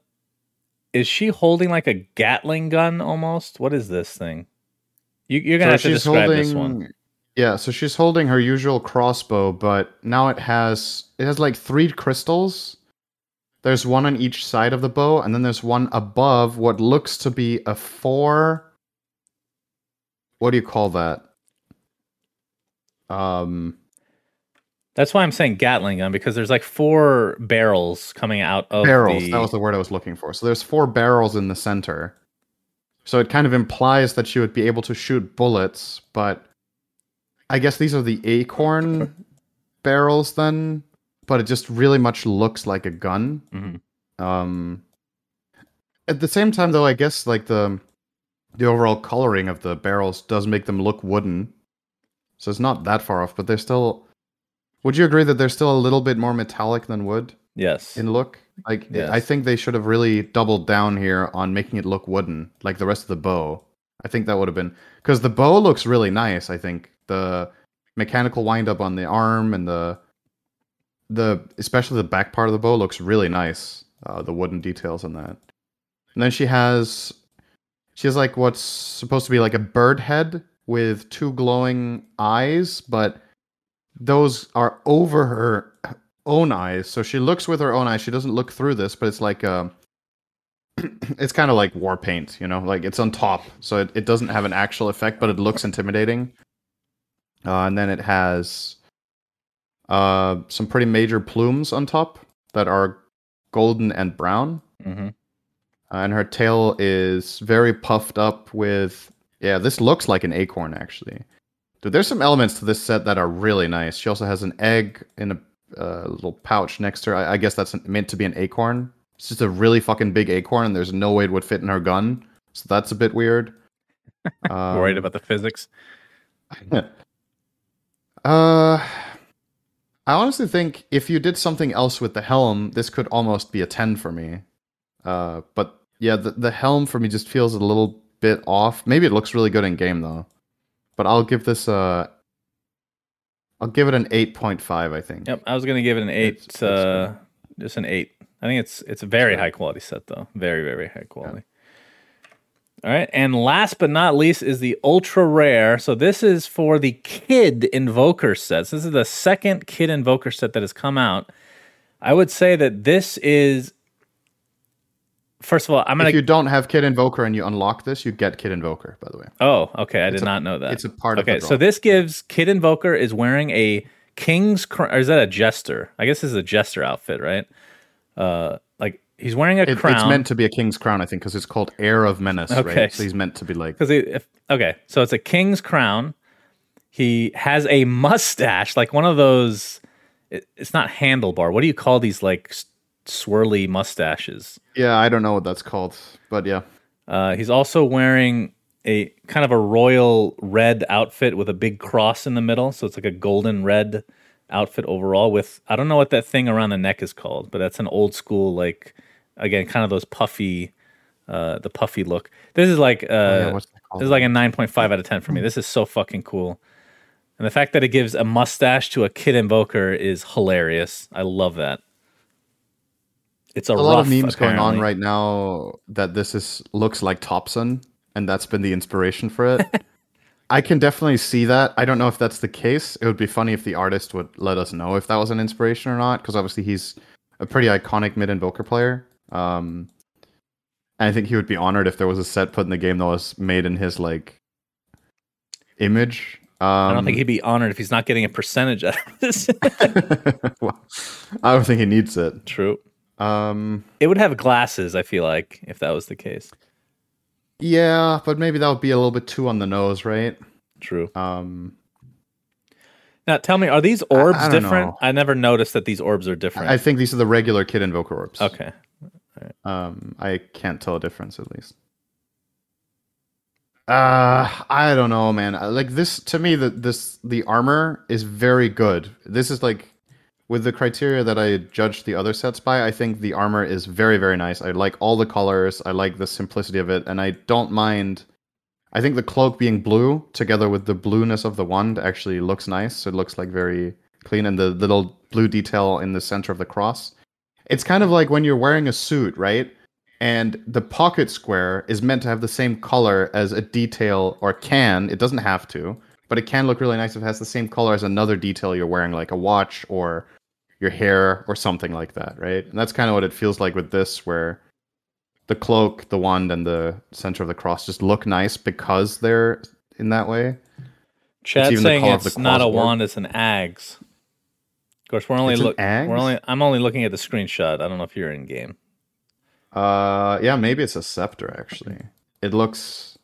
is she holding like a Gatling gun almost? What is this thing? You, you're gonna have to describe this one. Yeah, so she's holding her usual crossbow, but now it has it has like three crystals. There's one on each side of the bow, and then there's one above what looks to be a four. What do you call that? Um, That's why I'm saying Gatling gun because there's like four barrels coming out of barrels. the. That was the word I was looking for. So there's four barrels in the center. So it kind of implies that she would be able to shoot bullets, but I guess these are the acorn barrels then, but it just really much looks like a gun. Mhm. Um at the same time though, I guess like the the overall coloring of the barrels does make them look wooden. So it's not that far off, but they're still Would you agree that they're still a little bit more metallic than wood? Yes. in look. Like Yes. I think they should have really doubled down here on making it look wooden, like the rest of the bow. I think that would have been because the bow looks really nice. I think the mechanical wind up on the arm and the the especially the back part of the bow looks really nice. Uh, the wooden details on that. And then she has she has like what's supposed to be like a bird head with two glowing eyes, but those are over her own eyes. So she looks with her own eyes. She doesn't look through this, but it's like um it's kind of like war paint, you know, like it's on top. So it, it doesn't have an actual effect, but it looks intimidating. Uh, and then it has uh some pretty major plumes on top that are golden and brown. hmm Uh, and her tail is very puffed up with yeah this looks like an acorn actually dude there's some elements to this set that are really nice she also has an egg in a uh, little pouch next to her I, I guess that's meant to be an acorn it's just a really fucking big acorn and there's no way it would fit in her gun so that's a bit weird um, Worried about the physics. uh i honestly think if you did something else with the helm this could almost be a 10 for me uh but yeah the, the helm for me just feels a little bit off maybe it looks really good in game though but i'll give this a i'll give it an 8.5 i think Yep. I was gonna give it an eight. It's- it's uh, just an eight. I think it's it's a very Sure. high quality set though. Very very high quality. All right, and last but not least is the ultra rare. So this is for the Kid Invoker sets. This is the second Kid Invoker set that has come out. I would say that this is first of all, I'm gonna If you don't have Kid Invoker and you unlock this, you get Kid Invoker. By the way, Oh, okay. I did a- not know that. it's a part of okay, so this gives Kid Invoker is wearing a king's crown. Or is that a jester? I guess this is a jester outfit, right? Uh, like he's wearing a It- crown. it's meant to be a King's Crown, I think, because it's called Heir of Menace, Okay. right? So he's meant to be like. because okay, so it's a king's crown. He has a mustache, like one of those. It, it's not handlebar. What do you call these like swirly mustaches? Yeah, I don't know what that's called, but yeah. Uh, he's also wearing a kind of a royal red outfit with a big cross in the middle. So it's like a golden red outfit overall with I don't know what that thing around the neck is called, but that's an old school like again kind of those puffy uh the puffy look. This is like uh Oh, yeah, what's that called? this is like a 9.5 out of 10 for me. This is so fucking cool. And the fact that it gives a mustache to a kid invoker is hilarious. I love that. It's a, a lot of memes going on right now that this is looks like Thompson, and that's been the inspiration for it. I can definitely see that. I don't know if that's the case. It would be funny if the artist would let us know if that was an inspiration or not, because obviously he's a pretty iconic mid and invoker player. Um, and I think he would be honored if there was a set put in the game that was made in his like image. Um, I don't think he'd be honored if he's not getting a percentage out of this. well, I don't think he needs it. True. Um, It would have glasses, I feel like, if that was the case. Yeah, but maybe that would be a little bit too on the nose, right? True. Um, Now tell me, are these orbs I don't different? know. I never noticed that these orbs are different. I think these are the regular Kid Invoker orbs. okay. Um, I can't tell a difference at least. Uh, I don't know, man. Uh, Like this, to me, the this the armor is very good. This is like with the criteria that I judged the other sets by. I think the armor is very very nice. I like all the colors. I like the simplicity of it, and I don't mind. I think the cloak being blue together with the blueness of the wand actually looks nice. It looks like very clean, and the little blue detail in the center of the cross. It's kind of like when you're wearing a suit, right? And the pocket square is meant to have the same color as a detail, or can. It doesn't have to, but it can look really nice if it has the same color as another detail you're wearing, like a watch or your hair or something like that, right? And that's kind of what it feels like with this, where the cloak, the wand, and the center of the cross just look nice because they're in that way. Chad's saying it's not a wand, it's an ags. Of course, we're only It's an look. We're only. I'm only looking at the screenshot. I don't know if you're in game. Uh, yeah, maybe it's a scepter actually. It looks.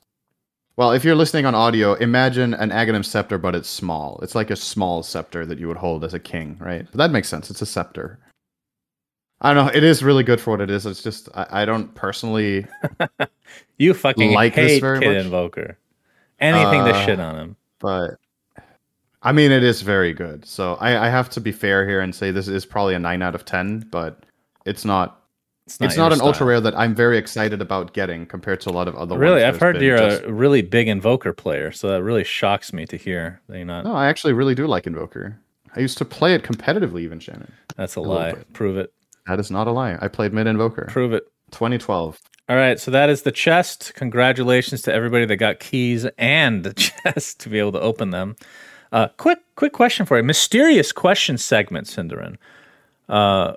Well, if you're listening on audio, imagine an Aghanim scepter, but it's small. It's like a small scepter that you would hold as a king, right? But that makes sense. It's a scepter. I don't know. It is really good for what it is. It's just I, I don't personally You fucking Like this hate very Kid much? Invoker. Anything to Uh, shit on him. but I mean, it is very good. So I, I have to be fair here and say this is probably a nine out of ten, but it's not. It's it's not an ultra rare that I'm very excited about getting compared to a lot of other. Ones. Really, I've heard you're just- a really big Invoker player, so that really shocks me to hear that you're not. No, I actually really do like Invoker. I used to play it competitively, even Shannon. That's a little lie. Prove it. That is not a lie. I played mid Invoker. Prove it. 2012. All right, so that is the chest. Congratulations to everybody that got keys and the chest to be able to open them. Uh, quick, quick question for you. Mysterious question segment, SyndereN. Uh,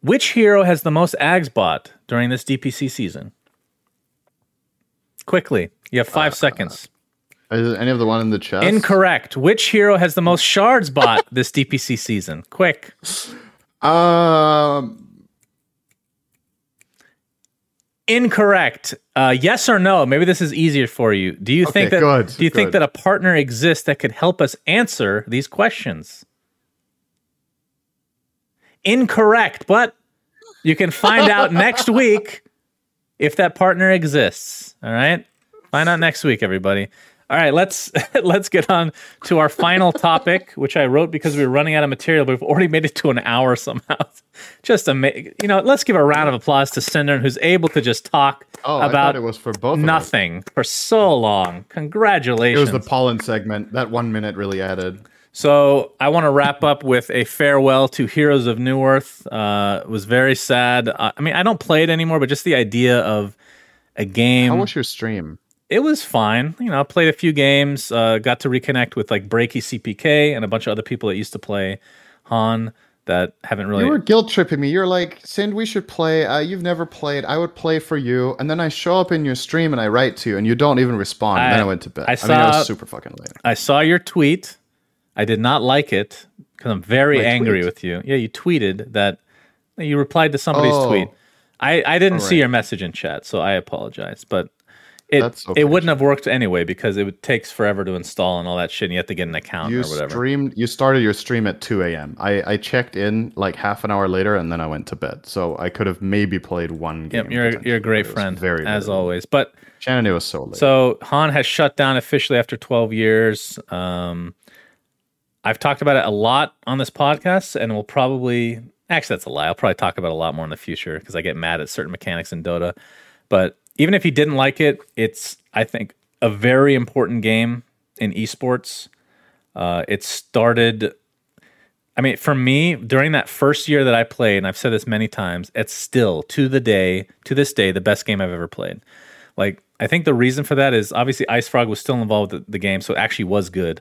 which hero has the most Ags bought during this DPC season? Quickly, you have five seconds. Is any of the one in the chest? Incorrect. Which hero has the most shards bought this DPC season? Quick. Um, Incorrect. Uh, yes or no? Maybe this is easier for you. Do you think that? do you think that a partner exists that could help us answer these questions? Incorrect, but you can find out next week if that partner exists. All right, find out next week, everybody. All right, let's let's get on to our final topic, which I wrote because we were running out of material, but we've already made it to an hour somehow. Just amazing. You know, let's give a round of applause to Cinder, who's able to just talk oh, about it was for both. nothing for so long. Congratulations! It was the pollen segment. That one minute really added. So I want to wrap up with a farewell to Heroes of Newerth. Uh, it was very sad. Uh, I mean, I don't play it anymore, but just the idea of a game. How was your stream? it was fine. You know, I played a few games, uh, got to reconnect with like Breaky CPK and a bunch of other people that used to play HoN that haven't really. You were guilt tripping me. You're like, Sind, we should play. Uh, you've never played. I would play for you. And then I show up in your stream and I write to you and you don't even respond. and then I- I went to bed. I I, mean, I was super fucking late. I saw your tweet. I did not like it because I'm very My angry tweet? with you. Yeah, you tweeted that you replied to somebody's Oh. tweet. I, I didn't see your message in chat, so I apologize. But it okay, it wouldn't have worked anyway because it would, takes forever to install and all that shit. And you have to get an account You or whatever. streamed. You started your stream at 2 a.m. I, I checked in like half an hour later and then I went to bed. So I could have maybe played one game. Yep, you're you're a great but it was friend Very as late. always. But Shannon, it was so late. So HoN has shut down officially after 12 years. Um, I've talked about it a lot on this podcast, and we'll probably actually that's a lie. I'll probably talk about it a lot more in the future because I get mad at certain mechanics in Dota. But even if you didn't like it, it's I think a very important game in esports. Uh, it started. I mean, for me, during that first year that I played, and I've said this many times, it's still to the day, to this day, the best game I've ever played. Like, I think the reason for that is obviously IceFrog was still involved with the game, so it actually was good.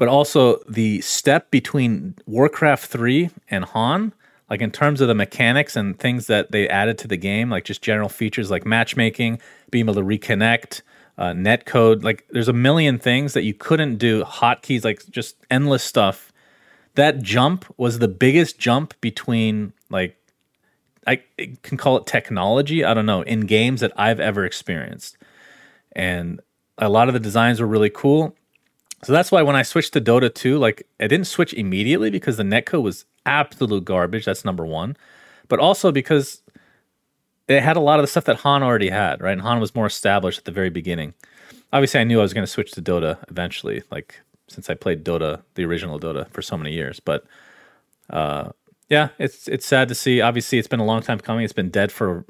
But also the step between Warcraft 3 and HoN, like in terms of the mechanics and things that they added to the game, like just general features like matchmaking, being able to reconnect, uh, netcode, like there's a million things that you couldn't do, hotkeys, like just endless stuff. That jump was the biggest jump between like I can call it technology. I don't know in games that I've ever experienced, and a lot of the designs were really cool. So that's why when I switched to Dota 2, like I didn't switch immediately because the netcode was absolute garbage. That's number one, but also because it had a lot of the stuff that HoN already had. Right, and HoN was more established at the very beginning. Obviously, I knew I was going to switch to Dota eventually, like since I played Dota, the original Dota, for so many years. But uh, yeah, it's it's sad to see. Obviously, it's been a long time coming. It's been dead for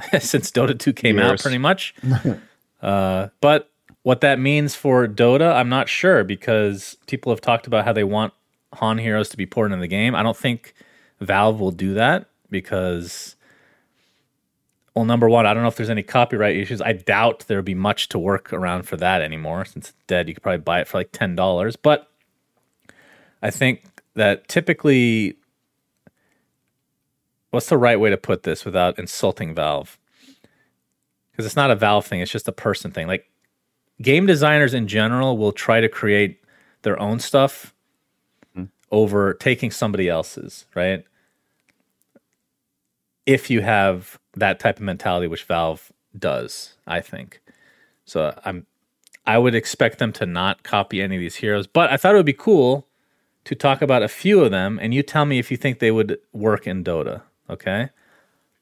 since Dota 2 came out, pretty much. uh, but what that means for Dota, I'm not sure because people have talked about how they want HoN Heroes to be ported in the game. I don't think Valve will do that because, well, number one, I don't know if there's any copyright issues. I doubt there'll be much to work around for that anymore since it's dead. You could probably buy it for like ten dollars, but I think that typically, what's the right way to put this without insulting Valve? Because it's not a Valve thing; it's just a person thing. Like game designers in general will try to create their own stuff hmm. over taking somebody else's, right? If you have that type of mentality, which Valve does, I think. So I'm I would expect them to not copy any of these heroes, but I thought it would be cool to talk about a few of them and you tell me if you think they would work in Dota, okay?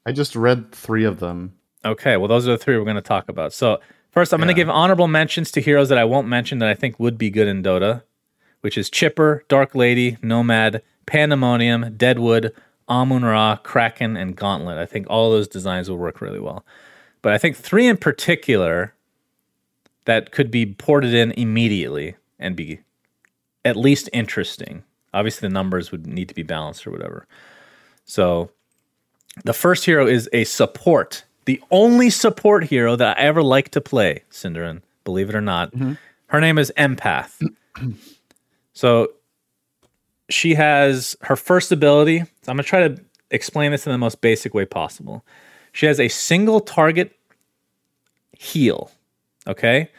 I just read three of them. Okay, well, those are the three we're going to talk about. So, first, I'm going to give honorable mentions to heroes that I won't mention that I think would be good in Dota, which is Chipper, Dark Lady, Nomad, Pandemonium, Deadwood, Amun Ra, Kraken, and Gauntlet. I think all those designs will work really well. But I think three in particular that could be ported in immediately and be at least interesting. Obviously, the numbers would need to be balanced or whatever. So, the first hero is a support, the only support hero that I ever like to play, SyndereN, believe it or not. Mm-hmm. Her name is Empath. so she has her first ability. So I'm going to try to explain this in the most basic way possible. She has a single target heal. Okay.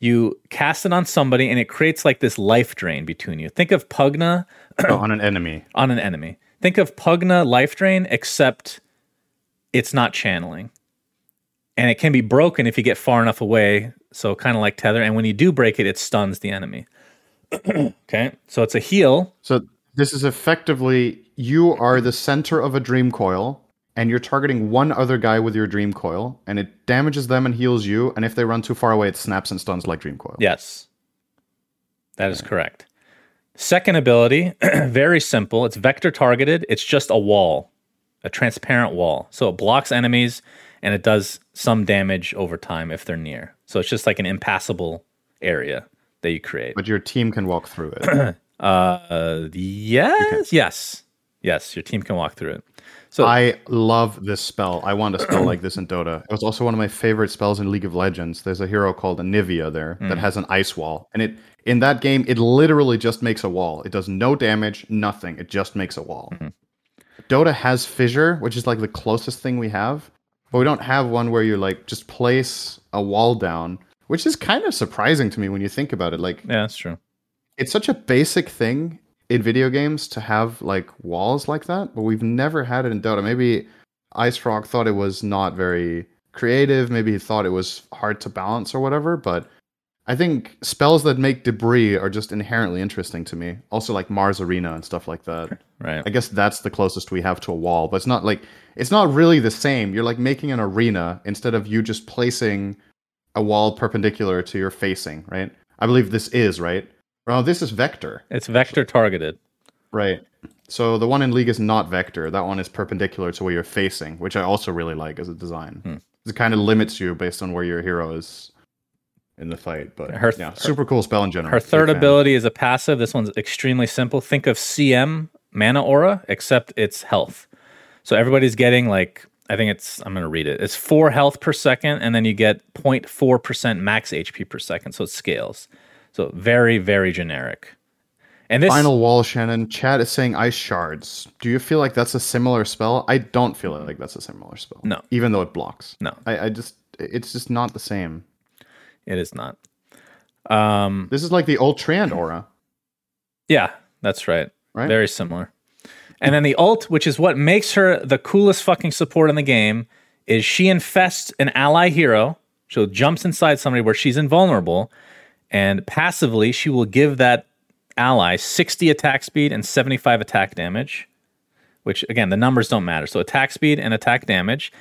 You cast it on somebody and it creates like this life drain between you. Think of Pugna Oh, on an enemy. on an enemy. Think of Pugna Life Drain, except it's not channeling. And it can be broken if you get far enough away. So, kind of like Tether. And when you do break it, it stuns the enemy. okay. So, it's a heal. So this is effectively you are the center of a dream coil, and you're targeting one other guy with your dream coil, and it damages them and heals you. And if they run too far away, it snaps and stuns like dream coil. Yes. That is correct. Second ability, very simple. It's vector targeted. It's just a wall, a transparent wall. So it blocks enemies and it does some damage over time if they're near. So it's just like an impassable area that you create. But your team can walk through it. Uh, yes, yes, yes. Your team can walk through it. So I love this spell. I want a spell like this in Dota. It was also one of my favorite spells in League of Legends. There's a hero called Anivia there that has an ice wall. And it in that game, it literally just makes a wall. It does no damage, nothing. It just makes a wall. Dota has Fissure, which is like the closest thing we have. But we don't have one where you like just place a wall down, which is kind of surprising to me when you think about it. Like yeah, that's true. it's such a basic thing in video games to have like walls like that, but we've never had it in Dota. Maybe IceFrog thought it was not very creative. Maybe he thought it was hard to balance or whatever. But I think spells that make debris are just inherently interesting to me. Also, like Mars Arena and stuff like that. Right. I guess that's the closest we have to a wall, but it's not like it's not really the same. You're like making an arena instead of you just placing a wall perpendicular to your facing, right? I believe this is right. Oh, this is vector, It's vector targeted. right? So the one in League is not vector. That one is perpendicular to where you're facing, which I also really like as a design. Hmm. It kind of limits you based on where your hero is in the fight. But Her- yeah, super cool spell in general. Her third ability is a passive. This one's extremely simple. Think of CM mana aura, except it's health. So everybody's getting like I think it's I'm gonna read it. It's four health per second, and then you get 0.4 percent max HP per second. So it scales. So very very generic. And this Final wall, Shannon. Chat is saying ice shards. Do you feel like that's a similar spell? I don't feel like that's a similar spell. No. Even though it blocks. No. I, I just it's just not the same. it is not. Um, This is like the old Trand aura, yeah, that's right. right? Very similar. And then the ult, which is what makes her the coolest fucking support in the game, is she infests an ally hero. She jumps inside somebody where she's invulnerable, and passively she will give that ally 60 attack speed and 75 attack damage. Which again, the numbers don't matter. So attack speed and attack damage,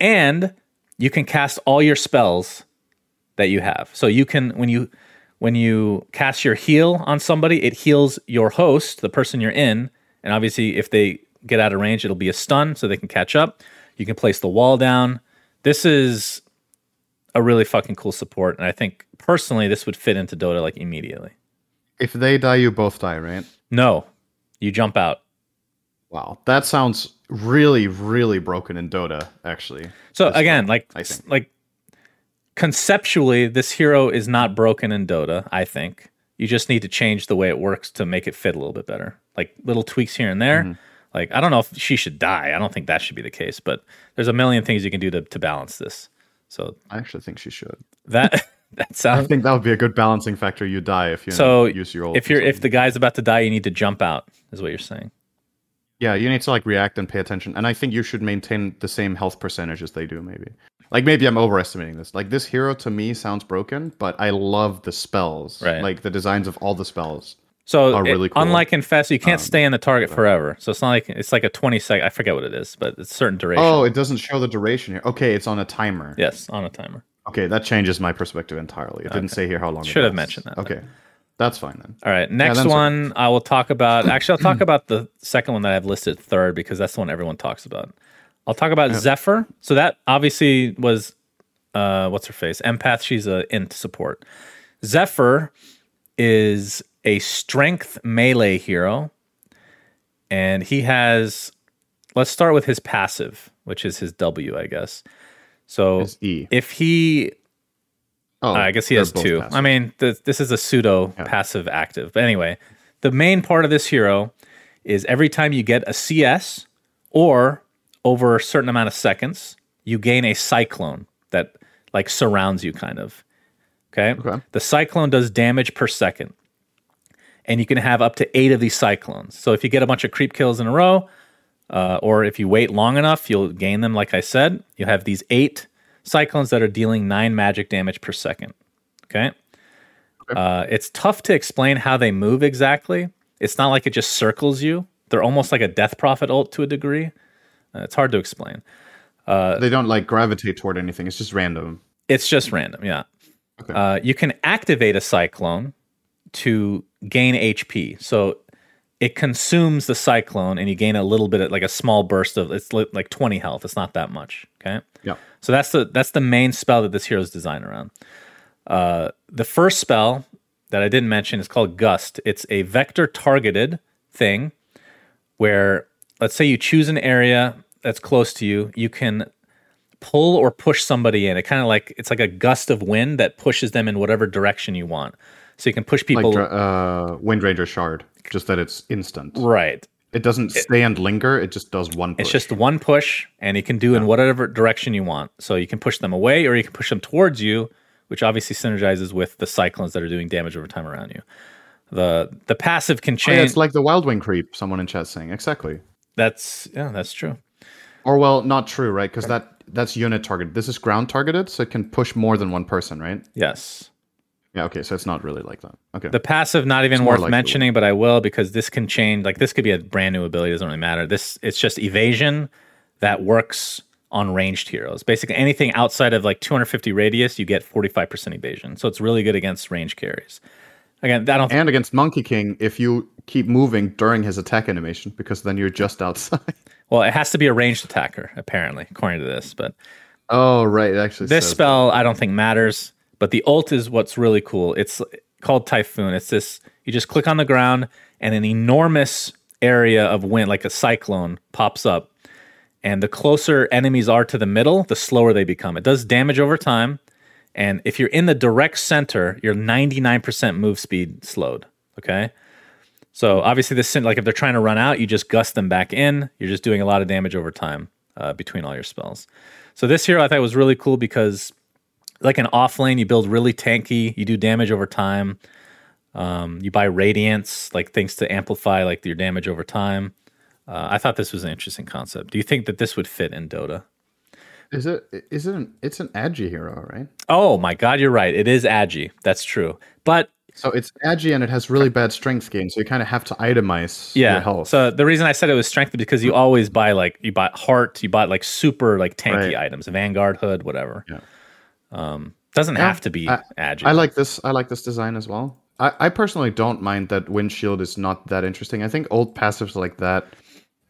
and you can cast all your spells that you have. So you can when you when you cast your heal on somebody, it heals your host, the person you're in, and obviously if they get out of range, it'll be a stun so they can catch up. You can place the wall down. This is a really fucking cool support, and I think personally this would fit into Dota like immediately. If they die, you both die, right? No, you jump out. Wow, that sounds really, really broken in Dota. Actually, So again, like like conceptually, this hero is not broken in Dota. I think you just need to change the way it works to make it fit a little bit better. Like little tweaks here and there. Mm-hmm. Like I don't know if she should die. I don't think that should be the case, but there's a million things you can do to to balance this. So I actually think she should. that that sounds. I think that would be a good balancing factor. You die if you So use your old. if you're if the guy's about to die, you need to jump out. Is what you're saying. yeah, you need to like react and pay attention. And I think you should maintain the same health percentage as they do. Maybe like maybe I'm overestimating this. Like this hero to me sounds broken, but I love the spells. Right. Like the designs of all the spells. So are it- really cool. Um, unlike Infest, you can't stay in the target forever. So it's not like it's like a 20 second. I forget what it is, but it's a certain duration. Oh, it doesn't show the duration here. Okay, it's on a timer. yes, on a timer. Okay, that changes my perspective entirely. It didn't say here how long. it Should have mentioned that, Okay, that's fine then. All right. Next that's one, I will talk about. Actually, I'll talk about the second one that I've listed third because that's the one everyone talks about. I'll talk about Zephyr. So that obviously was, uh, what's her face? Empath. She's a int support. Zephyr is a strength melee hero, and he has. Let's start with his passive, which is his W, I guess. So E. if he Oh, I guess he has two. passive. I mean, th- this is a pseudo passive active. But anyway, the main part of this hero is every time you get a CS or over a certain amount of seconds, you gain a cyclone that like surrounds you kind of. Okay? Okay. The cyclone does damage per second. And you can have up to eight of these cyclones. So if you get a bunch of creep kills in a row, uh, or if you wait long enough, you'll gain them. Like I said, you have these eight cyclones that are dealing nine magic damage per second. Okay. Uh, it's tough to explain how they move exactly. It's not like it just circles you. They're almost like a death prophet ult to a degree. Uh, it's hard to explain. they don't like gravitate toward anything. It's just random. It's just random, yeah. Okay. Uh, you can activate a cyclone to gain HP. So it consumes the cyclone, and you gain a little bit, of, like a small burst of. It's li- like twenty health. It's not that much. Okay. Yeah. So that's the that's the main spell that this hero is designed around. Uh, the first spell that I didn't mention is called Gust. It's a vector targeted thing where, let's say, you choose an area that's close to you, you can pull or push somebody in. It kind of like it's like a gust of wind that pushes them in whatever direction you want. So you can push people. Like uh, Windranger Shard, just that it's instant. right. It doesn't stay and linger. It just does one. Push. It's just one push, and you can do in whatever direction you want. So you can push them away, or you can push them towards you, which obviously synergizes with the cyclones that are doing damage over time around you. the The passive can Oh, change. yeah, it's like the Wildwing creep. Someone in chat saying exactly. that's yeah, that's true. Or well, not true, right? Because that that's unit targeted. This is ground targeted, so it can push more than one person, right? Yes. Yeah. Okay. So it's not really like that. Okay. The passive, not even more worth like the mentioning, but I will because this can change. Like this could be a brand new ability. Doesn't really matter. This it's just evasion that works on ranged heroes. Basically, anything outside of like 250 radius, you get 45% evasion. So it's really good against range carries. Again, I don't. and against Monkey King, if you keep moving during his attack animation, because then you're just outside. Well, it has to be a ranged attacker, apparently, according to this. But oh, right. It actually, this spell, I don't think matters. But the ult is what's really cool. It's called Typhoon. It's this. You just click on the ground, and an enormous area of wind, like a cyclone, pops up. And the closer enemies are to the middle, the slower they become. It does damage over time. And if you're in the direct center, you're 99% move speed slowed. Okay. So obviously, this like if they're trying to run out, you just gust them back in. You're just doing a lot of damage over time uh, between all your spells. So this hero I thought was really cool because, like an off lane, you build really tanky. You do damage over time. Um, you buy radiance, like things to amplify like your damage over time. Uh, I thought this was an interesting concept. Do you think that this would fit in Dota? Is it? Is it? An, it's an agi hero, right? Oh my God, you're right. It is Agi. That's true. But So it's agi and it has really bad strength gain, so you kind of have to itemize your yeah, health. so the reason I said it was strength is because you always buy like you buy heart, you buy like super like tanky Right. items, Vanguard hood, whatever. Yeah. Um, doesn't have to be I- Agi. I like this. I like this design as well. I, I personally don't mind that windshield is not that interesting. I think old passives like that,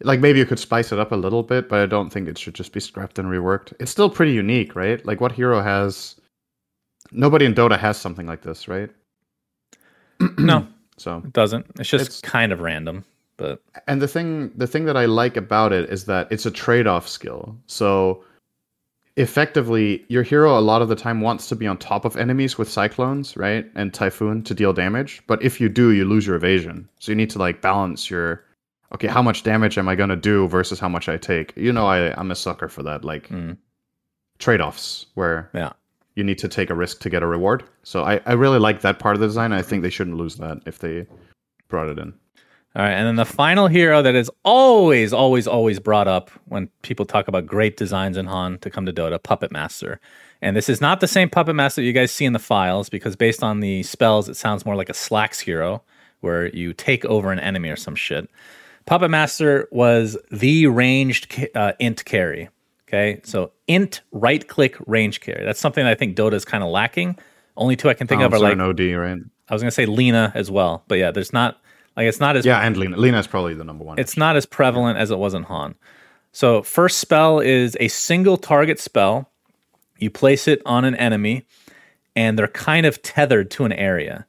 like maybe you could spice it up a little bit, but I don't think it should just be scrapped and reworked. It's still pretty unique, right? Like what hero has? Nobody in Dota has something like this, right? No, So it doesn't. It's just It's- kind of random, but and the thing the thing that I like about it is that it's a trade-off skill. So effectively your hero a lot of the time wants to be on top of enemies with cyclones, right? And typhoon to deal damage, but if you do, you lose your evasion. So you need to like balance your okay, how much damage am I going to do versus how much I take. You know I I'm a sucker for that like Mm. trade-offs where yeah. You need to take a risk to get a reward. So I I really like that part of the design. I think they shouldn't lose that if they brought it in. All right, and then the final hero that is always, always, always brought up when people talk about great designs in HoN to come to Dota, Puppet Master. And this is not the same Puppet Master you guys see in the files because based on the spells, it sounds more like a Slacks hero where you take over an enemy or some shit. Puppet Master was the ranged uh, int carry. Okay, so int right click range carry. That's something that I think Dota is kind of lacking. Only two I can think of are like an OD, right? I was gonna say Lina as well, but yeah, there's not like it's not as Yeah, and Lina. Lina is probably the number one. it's not as prevalent as it was in HoN. So, first spell is a single target spell. You place it on an enemy, and they're kind of tethered to an area.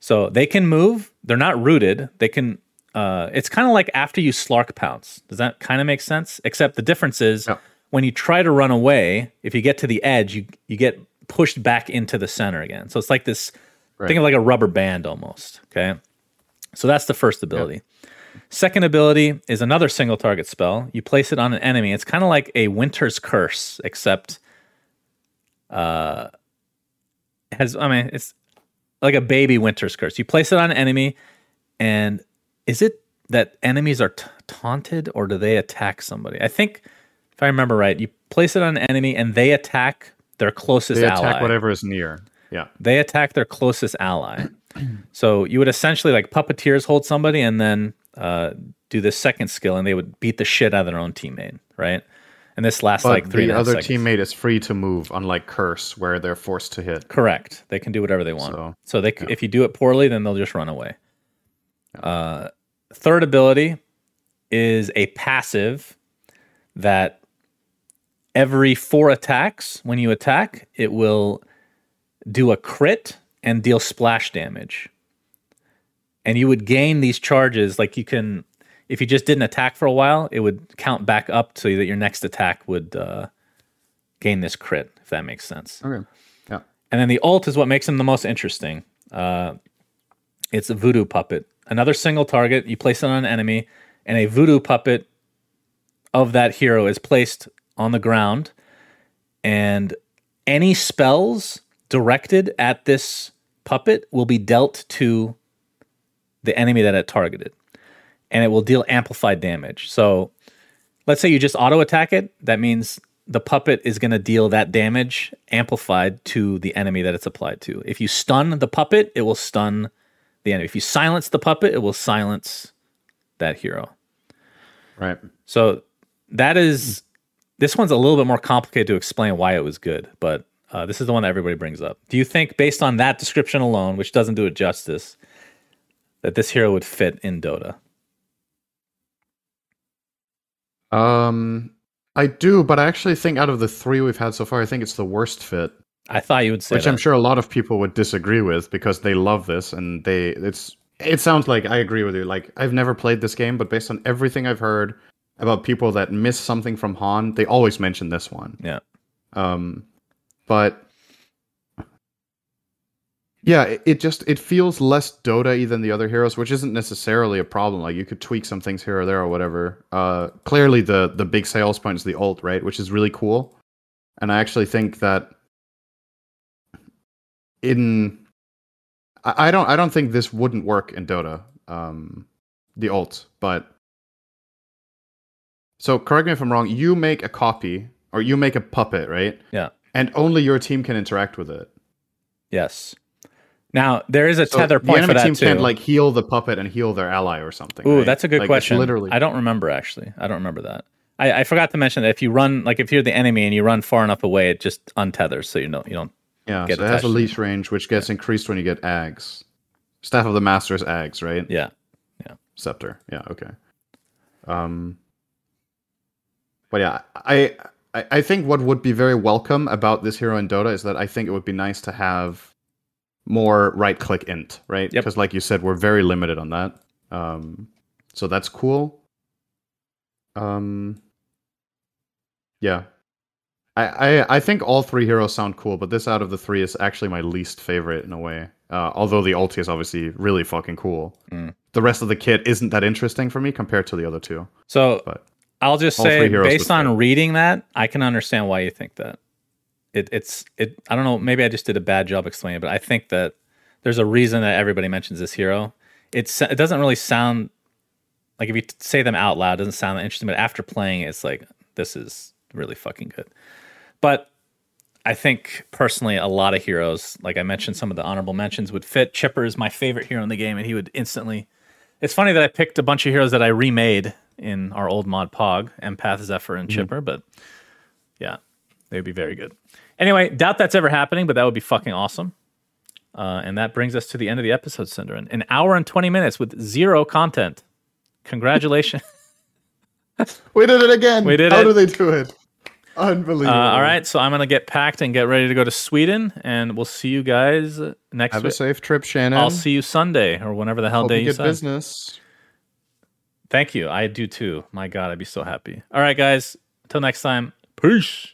So they can move. They're not rooted. They can. Uh, it's kind of like after you Slark Pounce. Does that kind of make sense? Except the difference is Yeah. When you try to run away, if you get to the edge, you you get pushed back into the center again. So it's like this. Think of like a rubber band almost. Okay. So that's the first ability. Second ability is another single target spell. You place it on an enemy. It's kind of like a Winter's Curse, except uh has I mean it's like a baby Winter's Curse. You place it on an enemy, and is it that enemies are t- taunted or do they attack somebody? I think if I remember right, you place it on an enemy and they attack their closest they ally. attack whatever is near. Yeah. They attack their closest ally. so you would essentially like puppeteers hold somebody and then uh, do this second skill, and they would beat the shit out of their own teammate, right? And this lasts But like three the and a half other seconds. teammate is free to move, unlike Curse, where they're forced to hit. Correct. They can do whatever they want. So, So, they, c if you do it poorly, then they'll just run away. Uh, third ability is a passive that every four attacks, when you attack, it will do a crit and deal splash damage. And you would gain these charges like you can if you just didn't attack for a while, it would count back up so that your next attack would uh, gain this crit, if that makes sense. Okay. Yeah. And then the ult is what makes him the most interesting. Uh, it's a voodoo puppet. Another single target, you place it on an enemy, and a voodoo puppet of that hero is placed on the ground. And any spells directed at this puppet will be dealt to the enemy that it targeted. And it will deal amplified damage. So let's say you just auto attack it. That means the puppet is going to deal that damage amplified to the enemy that it's applied to. If you stun the puppet, it will stun the enemy. If you silence the puppet, it will silence that hero. Right. So that is this one's a little bit more complicated to explain why it was good, but uh, this is the one that everybody brings up. Do you think, based on that description alone, which doesn't do it justice, that this hero would fit in Dota? Um, I do, but I actually think out of the three we've had so far, I think it's the worst fit. I thought you would say which that. I'm sure a lot of people would disagree with because they love this and they it's it sounds like I agree with you. Like I've never played this game, but based on everything I've heard about people that miss something from HoN, they always mention this one. Yeah. Um, but yeah, it, it just it feels less Dota than the other heroes, which isn't necessarily a problem. Like you could tweak some things here or there or whatever. Uh, clearly the the big sales point is the ult, right, which is really cool. And I actually think that in I, I don't I don't think this wouldn't work in Dota, um, the ult, but so correct me if I'm wrong. You make a copy or you make a puppet, right? Yeah. And only your team can interact with it. Yes. Now there is a So tether the point for enemy that team too. can't like heal the puppet and heal their ally or something. Ooh, right? that's a good Like, question. Literally, I don't remember actually. I don't remember that. I, I forgot to mention that if you run, like if you're the enemy and you run far enough away, it just untethers, so you know you don't. yeah. get So it has a leash range, which gets increased when you get Ags. Staff of the Master's is Ags, right? Yeah, yeah. Scepter. Yeah. Okay. Um. But yeah, I, I I think what would be very welcome about this hero in Dota is that I think it would be nice to have more right click int, right? Yep. Because like you said, we're very limited on that. Um. So that's cool. Um. Yeah. I, I, I think all three heroes sound cool, but this out of the three is actually my least favorite in a way. Uh, although the ulti is obviously really fucking cool. Mm. The rest of the kit isn't that interesting for me compared to the other two. So But I'll just all say, based on fit. reading that, I can understand why you think that. It, it's it. I don't know. Maybe I just did a bad job explaining, it, but I think that there's a reason that everybody mentions this hero. It's it doesn't really sound like if you say them out loud, it doesn't sound that interesting. But after playing, it's like this is really fucking good. But I think personally, a lot of heroes, like I mentioned, some of the honorable mentions would fit. Chipper is my favorite hero in the game, and he would instantly. It's funny that I picked a bunch of heroes that I remade in our old mod Pog, Empath, Zephyr, and Chipper, but yeah, they would be very good. Anyway, doubt that's ever happening, but that would be fucking awesome. Uh, and that brings us to the end of the episode, SyndereN. An hour and 20 minutes with zero content. Congratulations. we did it again. We did How it. do they do it? Unbelievable. Uh, all right, so I'm gonna get packed and get ready to go to Sweden, and we'll see you guys next Have a week. safe trip, Shannon. I'll see you Sunday or whenever the hell Hope day you you get said. business. Thank you. I do too. My God, I'd be so happy. All right, guys. Until next time. Peace.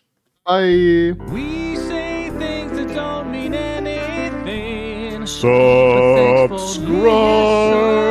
Bye. We say things that don't mean anything. But thanks for listening. Subscribe.